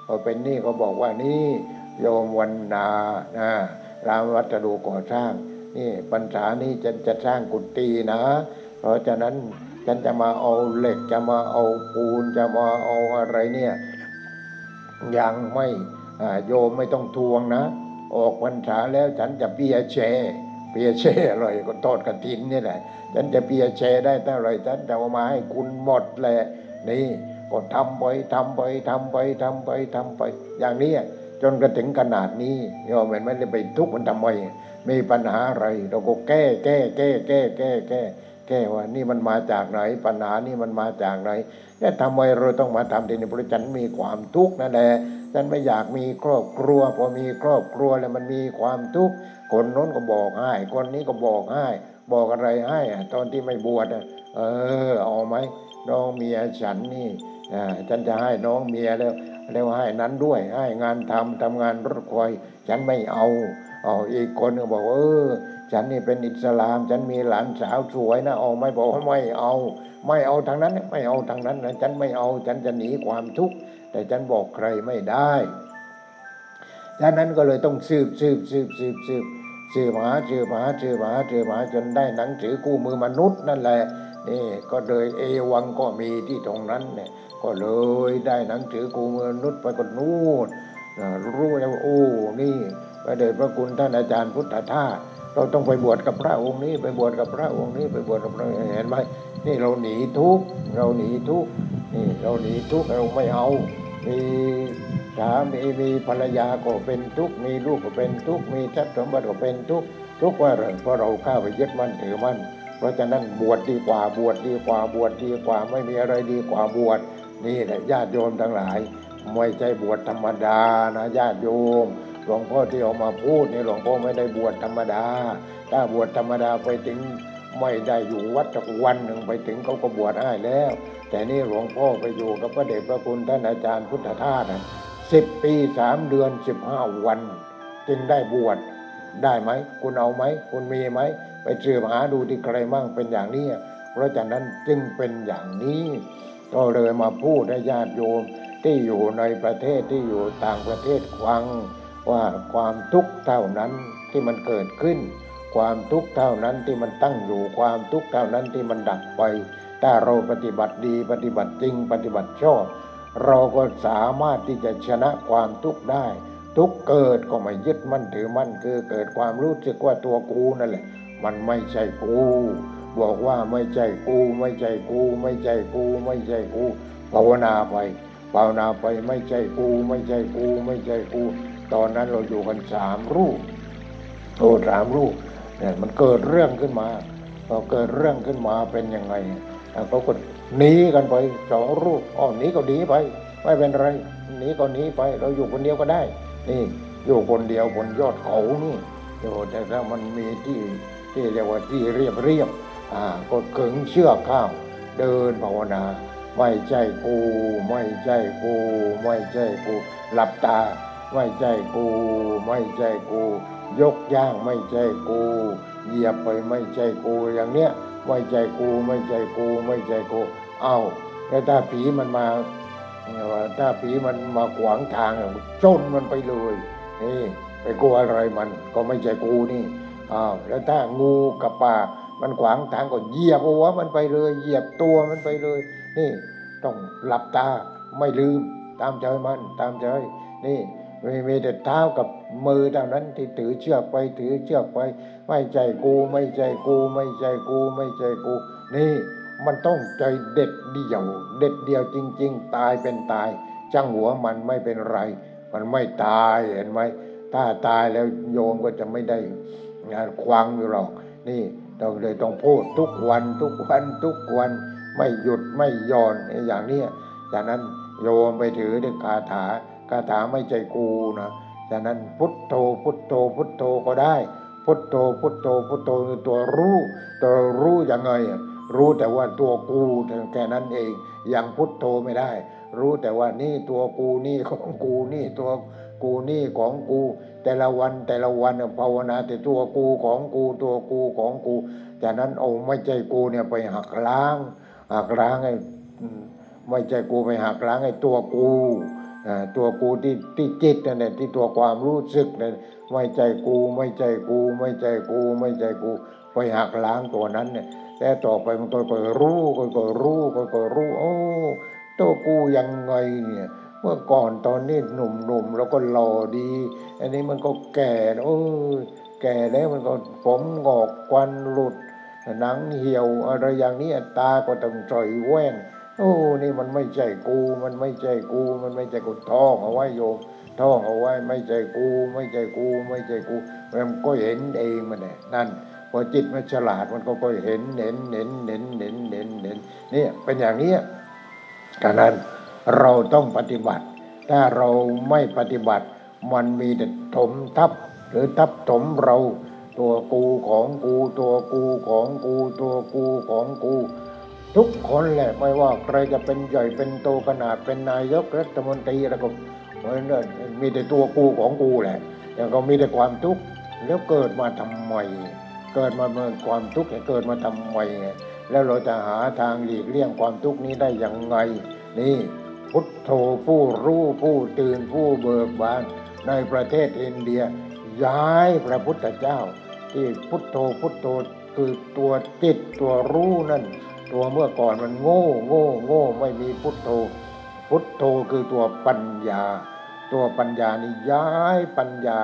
พอเป็นหนี้เขาบอกว่านี่โยมวันนานะรามวัสดุก่อสร้าง นี่ปัญษานี้ฉันจะสร้างกุฏินะ เพราะฉะนั้นฉันจะมาเอาเหล็กจะมาเอาปูนจะมาเอาอะไรเนี่ยยังไม่โยมไม่ต้องทวงนะ ออกพรรษาแล้วฉันจะเปียเช เปียเช่อะไรก็ทอดกระถินนี่แหละฉันจะเปียเช่ได้เท่าไรฉันจะเอามาให้คุณหมดแหละนี่ก็ทำไปทำไปทำไปทำไปทำไป อย่างนี้จนกระถึงขนาดนี้โยมไม่ได้ไปทุกข์มันทำไมมีปัญหาอะไร เราก็แก้แก้แก้แก้แก้แก้แก้ว่านี่มันมาจากไหนปัญหานี่มันมาจากไหนแล้วทำไมเราต้องมาทำทีนี้เพราะฉันมีความทุกข์นั่นแหละฉันไม่อยากมีครอบครัวพอมีครอบครัวแล้วมันมีความทุกข์ คนโน้นก็บอกให้ คนนี้ก็บอกให้ บอกอะไรให้ตอนที่ไม่บวชเออเอาไหมน้องเมียฉันนี่ฉันจะให้น้องเมียแล้วแล้วให้นั้นด้วยให้งานทำทำงานรถคอยฉันไม่เอาเอาอีกคนก็บอกเออ ฉันนี่เป็นอิสลาม ฉันมีหลานสาวสวยนะเอาไม่บอกว่าไม่เอา ไม่เอาทางนั้นไม่เอาทางนั้นนะฉันไม่เอาฉันจะหนีความทุกข์แต่ฉันบอกใครไม่ได้ฉะนั้นก็เลยต้องสืบสืบสืบสืบสืบ สืบหาสืบหาสืบหาสืบหาจนได้หนังสือคู่มือมนุษย์นั่นแหละนี่ก็เลยเอวังก็มีที่ตรงนั้นเนี่ยก็เลยได้หนังสือคู่มือมนุษย์ไปก็นู่นรู้แล้วโอ้นี่พระเดชพระคุณท่านอาจารย์พุทธทาสเราต้องไปบวชกับพระองค์นี้ ไปบวชกับพระองค์นี้ไปบวชกับพระเห็นไหมนี่เราหนีทุกเราหนีทุกนี่เราหนีทุกเราไม่เอามี สามีมีภรรยาก็เป็นทุกมีลูกก็เป็นทุกมีทรัพย์สมบัติก็เป็นทุกทุกว่าเพราะเราข้าไปยึดมั่นถือมั่นเพราะฉะนั้นบวชดีกว่าบวชดีกว่าบวชดีกว่าไม่มีอะไรดีกว่าบวชนี่แหละญาติโยมทั้งหลาย ไม่ใช่บวชธรรมดานะญาติโยมหลวงพ่อที่ออกมาพูดนี่หลวงพ่อไม่ได้บวชธรรมดา ถ้าบวชธรรมดาไปถึงไม่ได้อยู่วัดจักวันหนึ่งไปถึงเขาก็บวชให้แล้ว แต่นี่หลวงพ่อไปอยู่กับพระเดชพระคุณท่านอาจารย์พุทธทาส สิบปีสามเดือนสิบห้าวัน จึงได้บวชได้ไหม คุณเอาไหม คุณมีไหม ไปเสือหาดูที่ใครมั่งเป็นอย่างนี้ เพราะฉะนั้นจึงเป็นอย่างนี้ ก็เลยมาพูดให้ญาติโยมที่อยู่ในประเทศที่อยู่ต่างประเทศฟังว่าความทุกข์เท่านั้นที่มันเกิดขึ้น ความทุกข์เท่านั้นที่มันตั้งอยู่ความทุกข์เท่านั้นที่มันดับไป ถ้าเราปฏิบัติดีปฏิบัติจริงปฏิบัติชอบ เราก็สามารถที่จะชนะความทุกข์ได้ ทุกเกิดก็ไม่ยึดมั่นถือมั่นคือเกิดความรู้สึกว่าตัวกูนั่นแหละ มันไม่ใช่กู บอกว่าไม่ใช่กู ไม่ใช่กู ไม่ใช่กู ไม่ใช่กูภาวนาไปภาวนาไปไม่ใช่กู ไม่ใช่กู ไม่ใช่กู ตอนนั้นเราอยู่กันสามรูปโอ้สามรูปเนี่ยมันเกิดเรื่องขึ้นมาพอเกิดเรื่องขึ้นมาเป็นยังไงเขาก็ หนีกันไปสองรูปอ๋อหนีก็หนีไป ไม่เป็นไรหนีก็หนีไป เราอยู่คนเดียวก็ได้ นี่อยู่คนเดียวบนยอดเขานี่โอ้แต่ถ้ามันมีที่ที่เรียกว่าที่เรียบเรียบอ่ากดขึงเชือกข้ามเดินภาวนา ไม่ใช่กูไม่ใช่กูไม่ใช่กูหลับตา ไม่ใช่กู ไม่ใช่กู ยกย่างไม่ใช่กูเหยียบไปไม่ใช่กูอย่างเนี้ยไม่ใช่กูไม่ใช่กูไม่ใช่กู เอาแล้วถ้าผีมันมาถ้าผีมันมาขวางทางจนมันไปเลยนี่ไปกลัวอะไรมันก็ไม่ใช่กูนี่อ้าวแล้วถ้างูกับป่ามันขวางทางก็เหยียบหัวมันไปเลย เหยียบตัวมันไปเลย นี่ ต้องหลับตาไม่ลืม ตามใจมัน ตามใจ นี่ม่มีแต่เท้ากับมือเท่านั้นที่ถือเชือกไปถือเชือกไป ไม่ใจกูไม่ใจกู ไม่ใจกู ไม่ใจกู นี่ มันต้องใจเด็ดเดี่ยว เด็ดเดี่ยวจริง ๆ ตายเป็นตายจ้างหัวมันไม่เป็นไร มันไม่ตายเห็นไหมถ้าตายแล้วโยมก็จะไม่ได้งานควังอยู่หรอก นี่ต้องเลยต้องพูดทุกวันทุกวันทุกวันไม่หยุดไม่ย่อนอย่างนี้จากนั้นโยมไปถือด้วยคาถาคาถาไม่ใจกูนะจากนั้นพุทโธพุทโธพุทโธก็ได้ พุทโธพุทโธพุทโธคือตัวรู้ ตัวรู้ยังไง รู้แต่ว่าตัวกูแค่นั้นเองยังพุทโธไม่ได้ รู้แต่ว่านี่ตัวกูนี่ของกูนี่ตัวกูนี่ของกู แต่ละวันแต่ละวันภาวนาแต่ตัวกูของกูตัวกูของกูจากนั้นเอาไม่ใจกูเนี่ยไปหักล้างหักล้างไอ้ไม่ใจกูไปหักล้างไอ้ตัวกูตัวกูที่ที่จิตนั่นแหละที่ตัวความรู้สึกนั่นไม่ใจกูไม่ใจกู ไม่ใจกู ไม่ใจกู ไปหักล้างตัวนั้นเนี่ย แต่ต่อไปมันก็ก็รู้ก็ก็รู้ก็ก็รู้ โอ้ตัวกูยังไงเนี่ยเมื่อก่อนตอนนี้หนุ่มๆแล้วก็หล่อดี อันนี้มันก็แก่โอ้แก่แล้วมันก็ผมงอกควันหลุด หนังเหี่ยวอะไรอย่างนี้ตาก็ต้องจ่อยแว่นโอ้นี่มันไม่ใช่กู มันไม่ใช่กู มันไม่ใช่กูท่องเอาไว้โยมท่องเอาไว้ไม่ใช่กู ไม่ใช่กู ไม่ใช่กูมันก็เห็นเองมันเนี่ยนั่น พอจิตมันฉลาดมันก็ก็เห็นเห็นเห็นเห็นเห็นเห็นเห็นเนี่ยเป็นอย่างนี้การนั้นเราต้องปฏิบัติ ถ้าเราไม่ปฏิบัติ มันมีแต่ถมทับ หรือทับถมเรา ตัวกูของกู ตัวกูของกู ตัวกูของกู ทุกคนแหละไม่ว่าใครจะเป็นใหญ่เป็นโตขนาดเป็นนายกรัฐมนตรีแล้วก็เพราะนั้นมีแต่ตัวกูของกูแหละยังก็มีแต่ความทุกข์แล้วเกิดมาทำไม เกิดมาเมื่อความทุกข์เกิดมาทำไมแล้วเราจะหาทางหลีกเลี่ยงความทุกข์นี้ได้อย่างไง นี่ พุทโธผู้รู้ผู้ตื่นผู้เบิกบานในประเทศอินเดีย ย้ายพระพุทธเจ้า ที่พุทโธพุทโธคือตัวจิตตัวรู้นั่น ตัวเมื่อก่อนมันโง่โง่โง่ไม่มีพุทโธ พุทโธคือตัวปัญญา ตัวปัญญานี่ย้ายปัญญา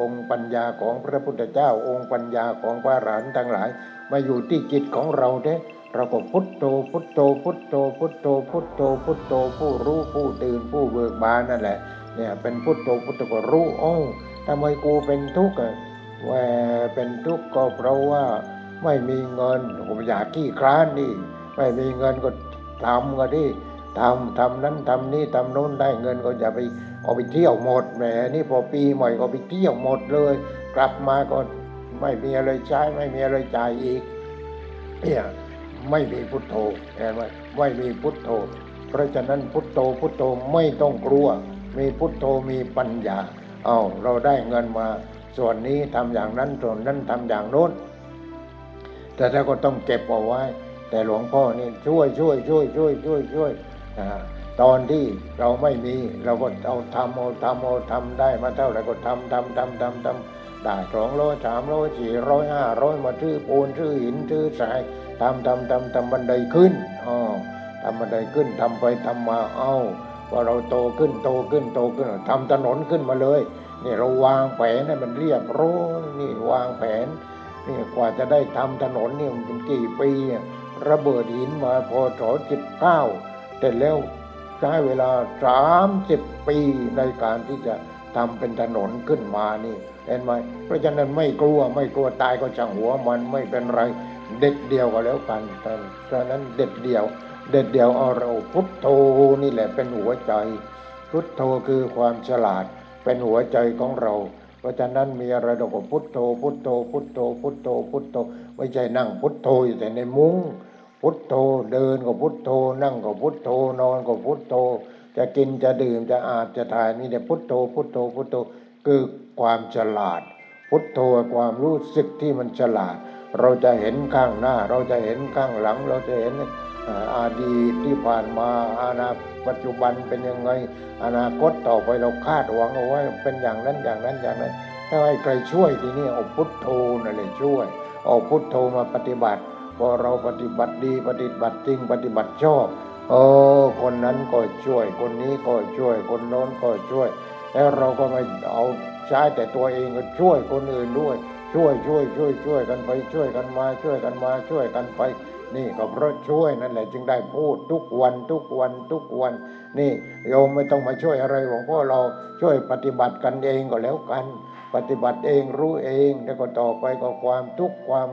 องค์ปัญญาของพระพุทธเจ้า องค์ปัญญาของพระหลานทั้งหลาย มาอยู่ที่จิตของเราเด้เราก็พุทโธพุทโธพุทโธพุทโธพุทโธพุทโธผู้รู้ผู้ตื่นผู้เบิกบานนั่นแหละเนี่ยเป็นพุทโธพุทโธก็รู้โอ้ทำไมกูเป็นทุกข์ว่าเป็นทุกข์ก็เพราะว่าไม่มีเงินผมอยากขี้คร้านนี่ไม่มีเงินก็ทำก็ที่ทำทำนั้นทำนี้ทำโน้นได้เงินก็อย่าไป เอาไปเที่ยวหมดแหมนี่พอปีใหม่ก็ไปเที่ยวหมดเลย กลับมาก็ไม่มีอะไรใช้ไม่มีอะไรจ่ายอีกเนี่ยไม่มีพุทโธเห็นไหมไม่มีพุทโธ เพราะฉะนั้นพุทโธพุทโธไม่ต้องกลัว มีพุทโธมีปัญญา เอาเราได้เงินมา ส่วนนี้ทำอย่างนั้นส่วนนั้นทำอย่างโน้น แต่ถ้าก็ต้องเก็บเอาไว้ แต่หลวงพ่อนี่ช่วยช่วยช่วยช่วยช่วยช่วย ตอนที่เราไม่มีเราก็เอาทำเอาทำเอาทำได้มาเท่าไหร่ก็ทำทำทำทำทำได้สองร้อยสามร้อยสี่ร้อยห้าร้อยมาชื่อปูนชื่อหินชื่อทรายทำทำทำทำบันไดขึ้นอ๋อทำบันไดขึ้นทำไปทำมาเอ้าว่าเราโตขึ้นโตขึ้นโตขึ้นทำถนนขึ้นมาเลยนี่เราวางแผนให้มันเรียบร้อยนี่วางแผนนี่กว่าจะได้ทำถนนนี่มันเป็นกี่ปีระเบิดหินมาพอถอจิบเก้าแต่แล้ว ใช้เวลาสามสิบปีในการที่จะทำเป็นถนนขึ้นมานี่เห็นไหมเพราะฉะนั้นไม่กลัวไม่กลัวตายก็ช่างหัวมันไม่เป็นไรเด็ดเดียวก็แล้วกันเพราะนั้นเด็ดเดียว เด็ดเดียวเอาเราพุทโธนี่แหละเป็นหัวใจ พุทโธคือความฉลาดเป็นหัวใจของเรา เพราะฉะนั้นมีอะไรเราก็พุทโธ พุทโธ พุทโธ พุทโธพุทโธไม่ใช่นั่งพุทโธอยู่แต่ในมุ้ง พุทโธเดินก็พุทโธ นั่งก็พุทโธนอนก็พุทโธ จะกินจะดื่มจะอาบจะถ่ายนี่แต่พุทโธ พุทโธพุทโธคือความฉลาด พุทโธความรู้สึกที่มันฉลาด เราจะเห็นข้างหน้า เราจะเห็นข้างหลัง เราจะเห็นอาดีตที่ผ่านมาอาณาปัจจุบันเป็นยังไง อนาคตต่อไปเราคาดหวังเอาไว้เป็นอย่างนั้นอย่างนั้นอย่างนั้นถ้าให้ใครช่วยทีนี้เอาพุทโธนั่นเลยช่วยเอาพุทโธมาปฏิบัติ พอเราปฏิบัติดีปฏิบัติจริงปฏิบัติชอบเออคนนั้นก็ช่วย คนนี้ก็ช่วย คนโน้นก็ช่วย แล้วเราก็ไม่เอาใช้แต่ตัวเองก็ช่วยคนอื่นด้วย ช่วยช่วยช่วยช่วยกันไปช่วยกันมาช่วยกันมาช่วยกันไป นี่ก็เพราะช่วยนั่นแหละจึงได้พูดทุกวันทุกวันทุกวัน นี่โยมไม่ต้องมาช่วยอะไรหลวงพ่อเราช่วยปฏิบัติกันเองก็แล้วกัน ปฏิบัติเองรู้เองแล้วก็ต่อไปก็ความทุกข์ความ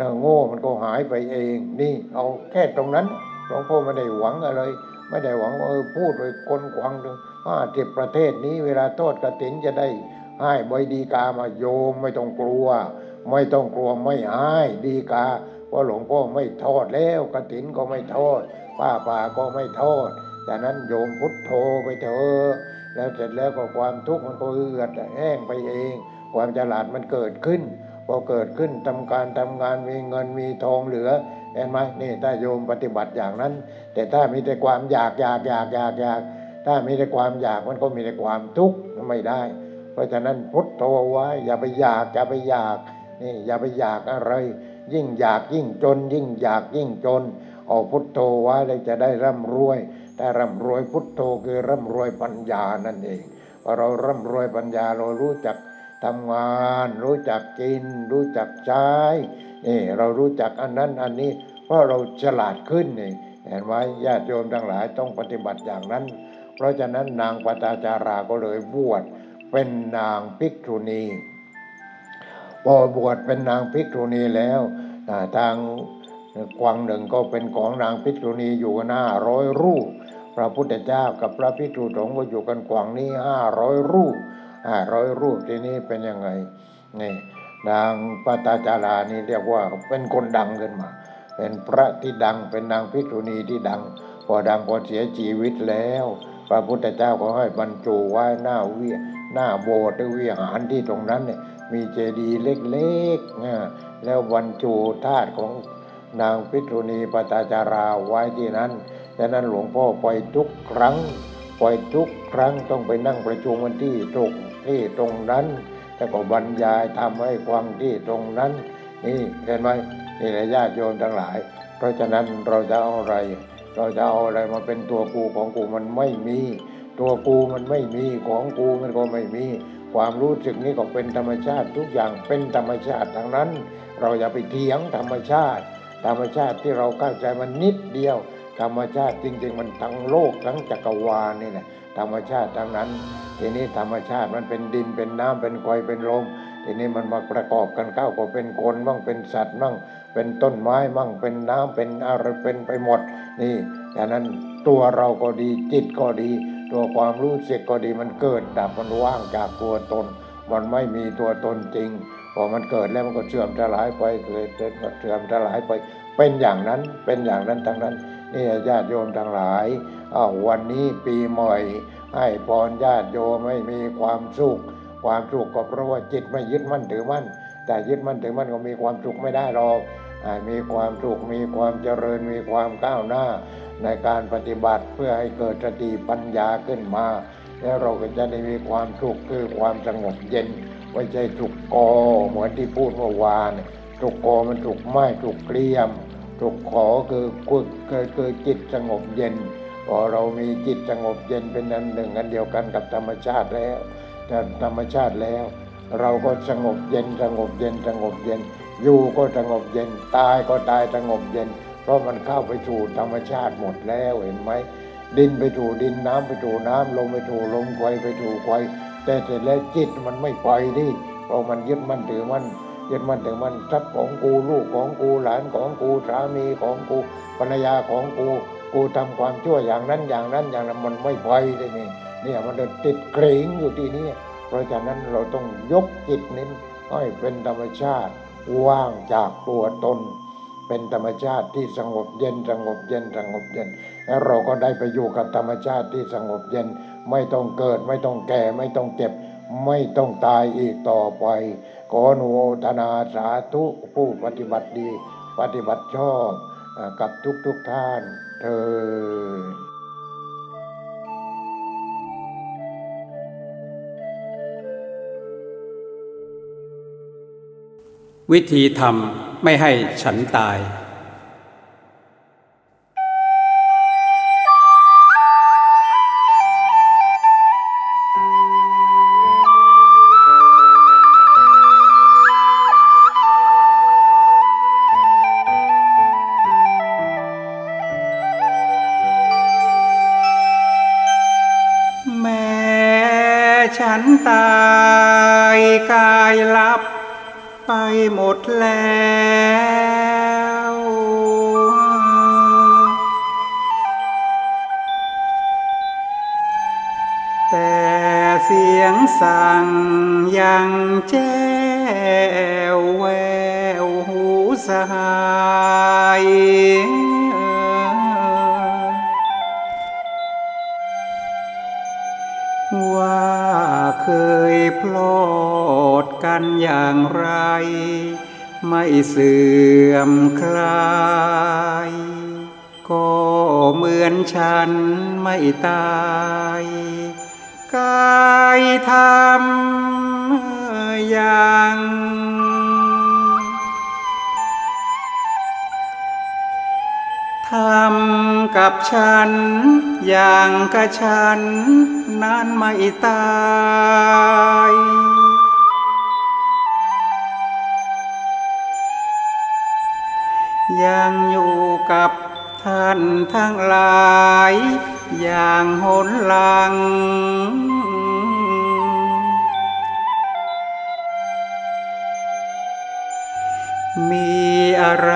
น่าโง่มันก็หายไปเอง นี่เอาแค่ตรงนั้นหลวงพ่อไม่ได้หวังอะไร ไม่ได้หวังว่าเออพูดโดยคนกวางถึงห้าสิบประเทศนี้เวลาโทษกระถินจะได้ให้ใบดีกามาโยมไม่ต้องกลัว ไม่ต้องกลัวไม่ให้ดีกาเพราหลวงพ่อไม่โทษแล้วกระถินก็ไม่โทษป้าป่าก็ไม่โทษจากนั้นโยมพุทโธไปเถอะแล้วเสร็จแล้วก็ความทุกข์มันก็เอือดแห้งไปเอง ความฉลาดมันเกิดขึ้น พอเกิดขึ้นทำการทำงานมีเงินมีทองเหลือเห็นไหมนี่ถ้าโยมปฏิบัติอย่างนั้น แต่ถ้ามีแต่ความอยากอยากอยากอยากอยากถ้ามีแต่ความอยากมันก็มีแต่ความทุกข์ไม่ได้ เพราะฉะนั้นพุทโธไว้อย่าไปอยากอย่าไปอยากนี่อย่าไปอยากอะไร ยิ่งอยากยิ่งจน ยิ่งอยากยิ่งจนเอาพุทโธไว้แล้วจะได้ร่ำรวยแต่ร่ำรวยพุทโธคือร่ำรวยปัญญานั่นเองพอเราร่ำรวยปัญญาเรารู้จัก ทำงานรู้จักกิน รู้จักใช้นี่เรารู้จักอันนั้นอันนี้ เพราะเราฉลาดขึ้นนี่เห็นไหมญาติโยมทั้งหลายต้องปฏิบัติอย่างนั้น เพราะฉะนั้นนางปตาจาราก็เลยบวชเป็นนางภิกษุณีพอบวชเป็นนางภิกษุณีแล้วทางกวางหนึ่งก็เป็นของนางภิกษุณีอยู่กันห้าร้อยรูป พระพุทธเจ้ากับพระภิกษุสงฆ์ก็อยู่กันกวางนี้ห้าร้อยรูป ห้าร้อยรูปทีนี้เป็นยังไงนี่นางปตาจารานี่เรียกว่าเป็นคนดังขึ้นมา เป็นพระที่ดังเป็นนางภิกษุณีที่ดัง พอดังพอเสียชีวิตแล้ว พระพุทธเจ้าก็ให้บรรจุไว้หน้าเวียหน้าโบสถ์วิหารที่ตรงนั้นเนี่ยมีเจดีย์เล็กๆแล้วบรรจุธาตุของนางพิษุณีปตาจาราไว้ที่นั้นดังนั้นหลวงพ่อไปทุกครั้ง ไปทุกครั้งต้องไปนั่งประชุมกันที่ตรง ที่ตรงนั้นแต่ก็บรรยายทำให้ความที่ตรงนั้น นี่เห็นไหมนี่แหละญาติโยมทั้งหลาย เพราะฉะนั้นเราจะเอาอะไร เราจะเอาอะไรมาเป็นตัวกูของกูมันไม่มี ตัวกูมันไม่มีของกูมันก็ไม่มี ความรู้สึกนี้ก็เป็นธรรมชาติทุกอย่างเป็นธรรมชาติทั้งนั้น เราอย่าไปเถียงธรรมชาติ ธรรมชาติที่เราเข้าใจมันนิดเดียว ธรรมชาติจริง ๆ มันทั้งโลกทั้งจักรวาลนี่แหละธรรมชาติทั้งนั้น ทีนี้ธรรมชาติมันเป็นดินเป็นน้ำเป็นไฟเป็นลม ทีนี้มันมาประกอบกันเข้าก็เป็นคนบ้างเป็นสัตว์บ้างเป็นต้นไม้บ้างเป็นน้ำเป็นอะไรเป็นไปหมด นี่ดังนั้นตัวเราก็ดีจิตก็ดี ตัวความรู้สึกก็ดีมันเกิดดับมันว่างจากตัวตน มันไม่มีตัวตนจริงพอมันเกิดแล้วมันก็เสื่อมสลายไปเกิดเสื่อมสลายไป เป็นอย่างนั้นเป็นอย่างนั้นทั้งนั้น นี่ญาติโยมทั้งหลายอาวันนี้ปีใหม่ ให้พรญาติโยมไม่มีความสุข ความสุขก็เพราะว่าจิตไม่ยึดมั่นถือมั่น แต่ยึดมั่นถือมั่นก็มีความสุขไม่ได้หรอกมีความสุขมีความเจริญมีความก้าวหน้า ในการปฏิบัติเพื่อให้เกิดสติปัญญาขึ้นมา แล้วเราก็จะได้มีความสุขคือความสงบเย็นไม่ใช่ถูกกอเหมือนที่พูดเมื่อวานถูกกอมันถูกไม้ถูกเกลียม ถูกขอคือคือคือจิตสงบเย็นพอเรามีจิตสงบเย็นเป็นอันหนึ่งอันเดียวกันกับธรรมชาติแล้วแต่ธรรมชาติแล้ว เราก็สงบเย็นสงบเย็นสงบเย็น อยู่ก็สงบเย็น ตายก็ตายสงบเย็น เพราะมันเข้าไปสู่ธรรมชาติหมดแล้วเห็นไหมดินไปถูดินน้ำไปถูน้ำลมไปถูลมไฟไปถูไฟแต่เสร็จแล้วจิตมันไม่ปล่อยดิเพราะมันยึดมั่นถือมั่น ยึดมั่นถือมั่นทรัพย์ของกูลูกของกูหลานของกูสามีของกูภรรยาของกู กูทำความชั่วอย่างนั้นอย่างนั้นอย่างนั้นมันไม่ปล่อยเลยนี่เนี่ยมันติดเกรงอยู่ที่นี่เพราะฉะนั้นเราต้องยกจิตนี้ให้เป็นธรรมชาติว่างจากตัวตน เป็นธรรมชาติที่สงบเย็นสงบเย็นสงบเย็น แล้วเราก็ได้ไปอยู่กับธรรมชาติที่สงบเย็น ไม่ต้องเกิดไม่ต้องแก่ไม่ต้องเจ็บ ไม่ต้องตายอีกต่อไป ขออนุโมทนาสาธุผู้ปฏิบัติดี ปฏิบัติชอบกับทุกทุกท่านเธอวิธีทำไม่ให้ฉันตาย กายทำอย่างทำกับฉัน อย่างกับฉัน นั้นไม่ตายยังอยู่กับท่านทั้งหลาย อย่างหนหลัง มีอะไร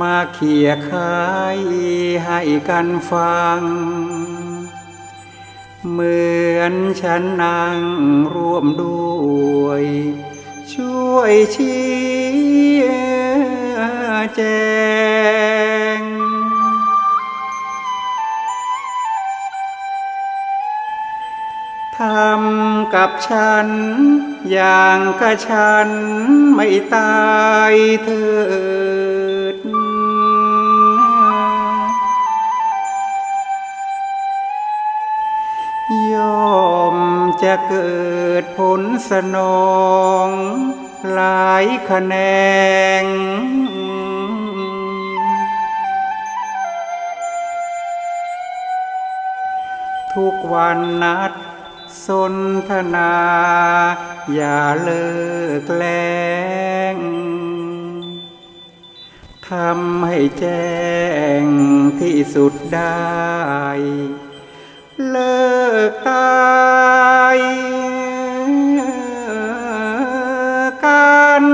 มาเขี่ยคายให้กันฟัง เหมือนฉันนั่งร่วมด้วย ช่วยชี้แจงำกับฉัน อย่างกับฉันไม่ตายเถิดยอมจะเกิดผลสนอง หลายคะแนงทุกวันนัด สนทนา อย่าเลิกแล้งทำให้แจ้งที่สุดได้ เลิกตายกัน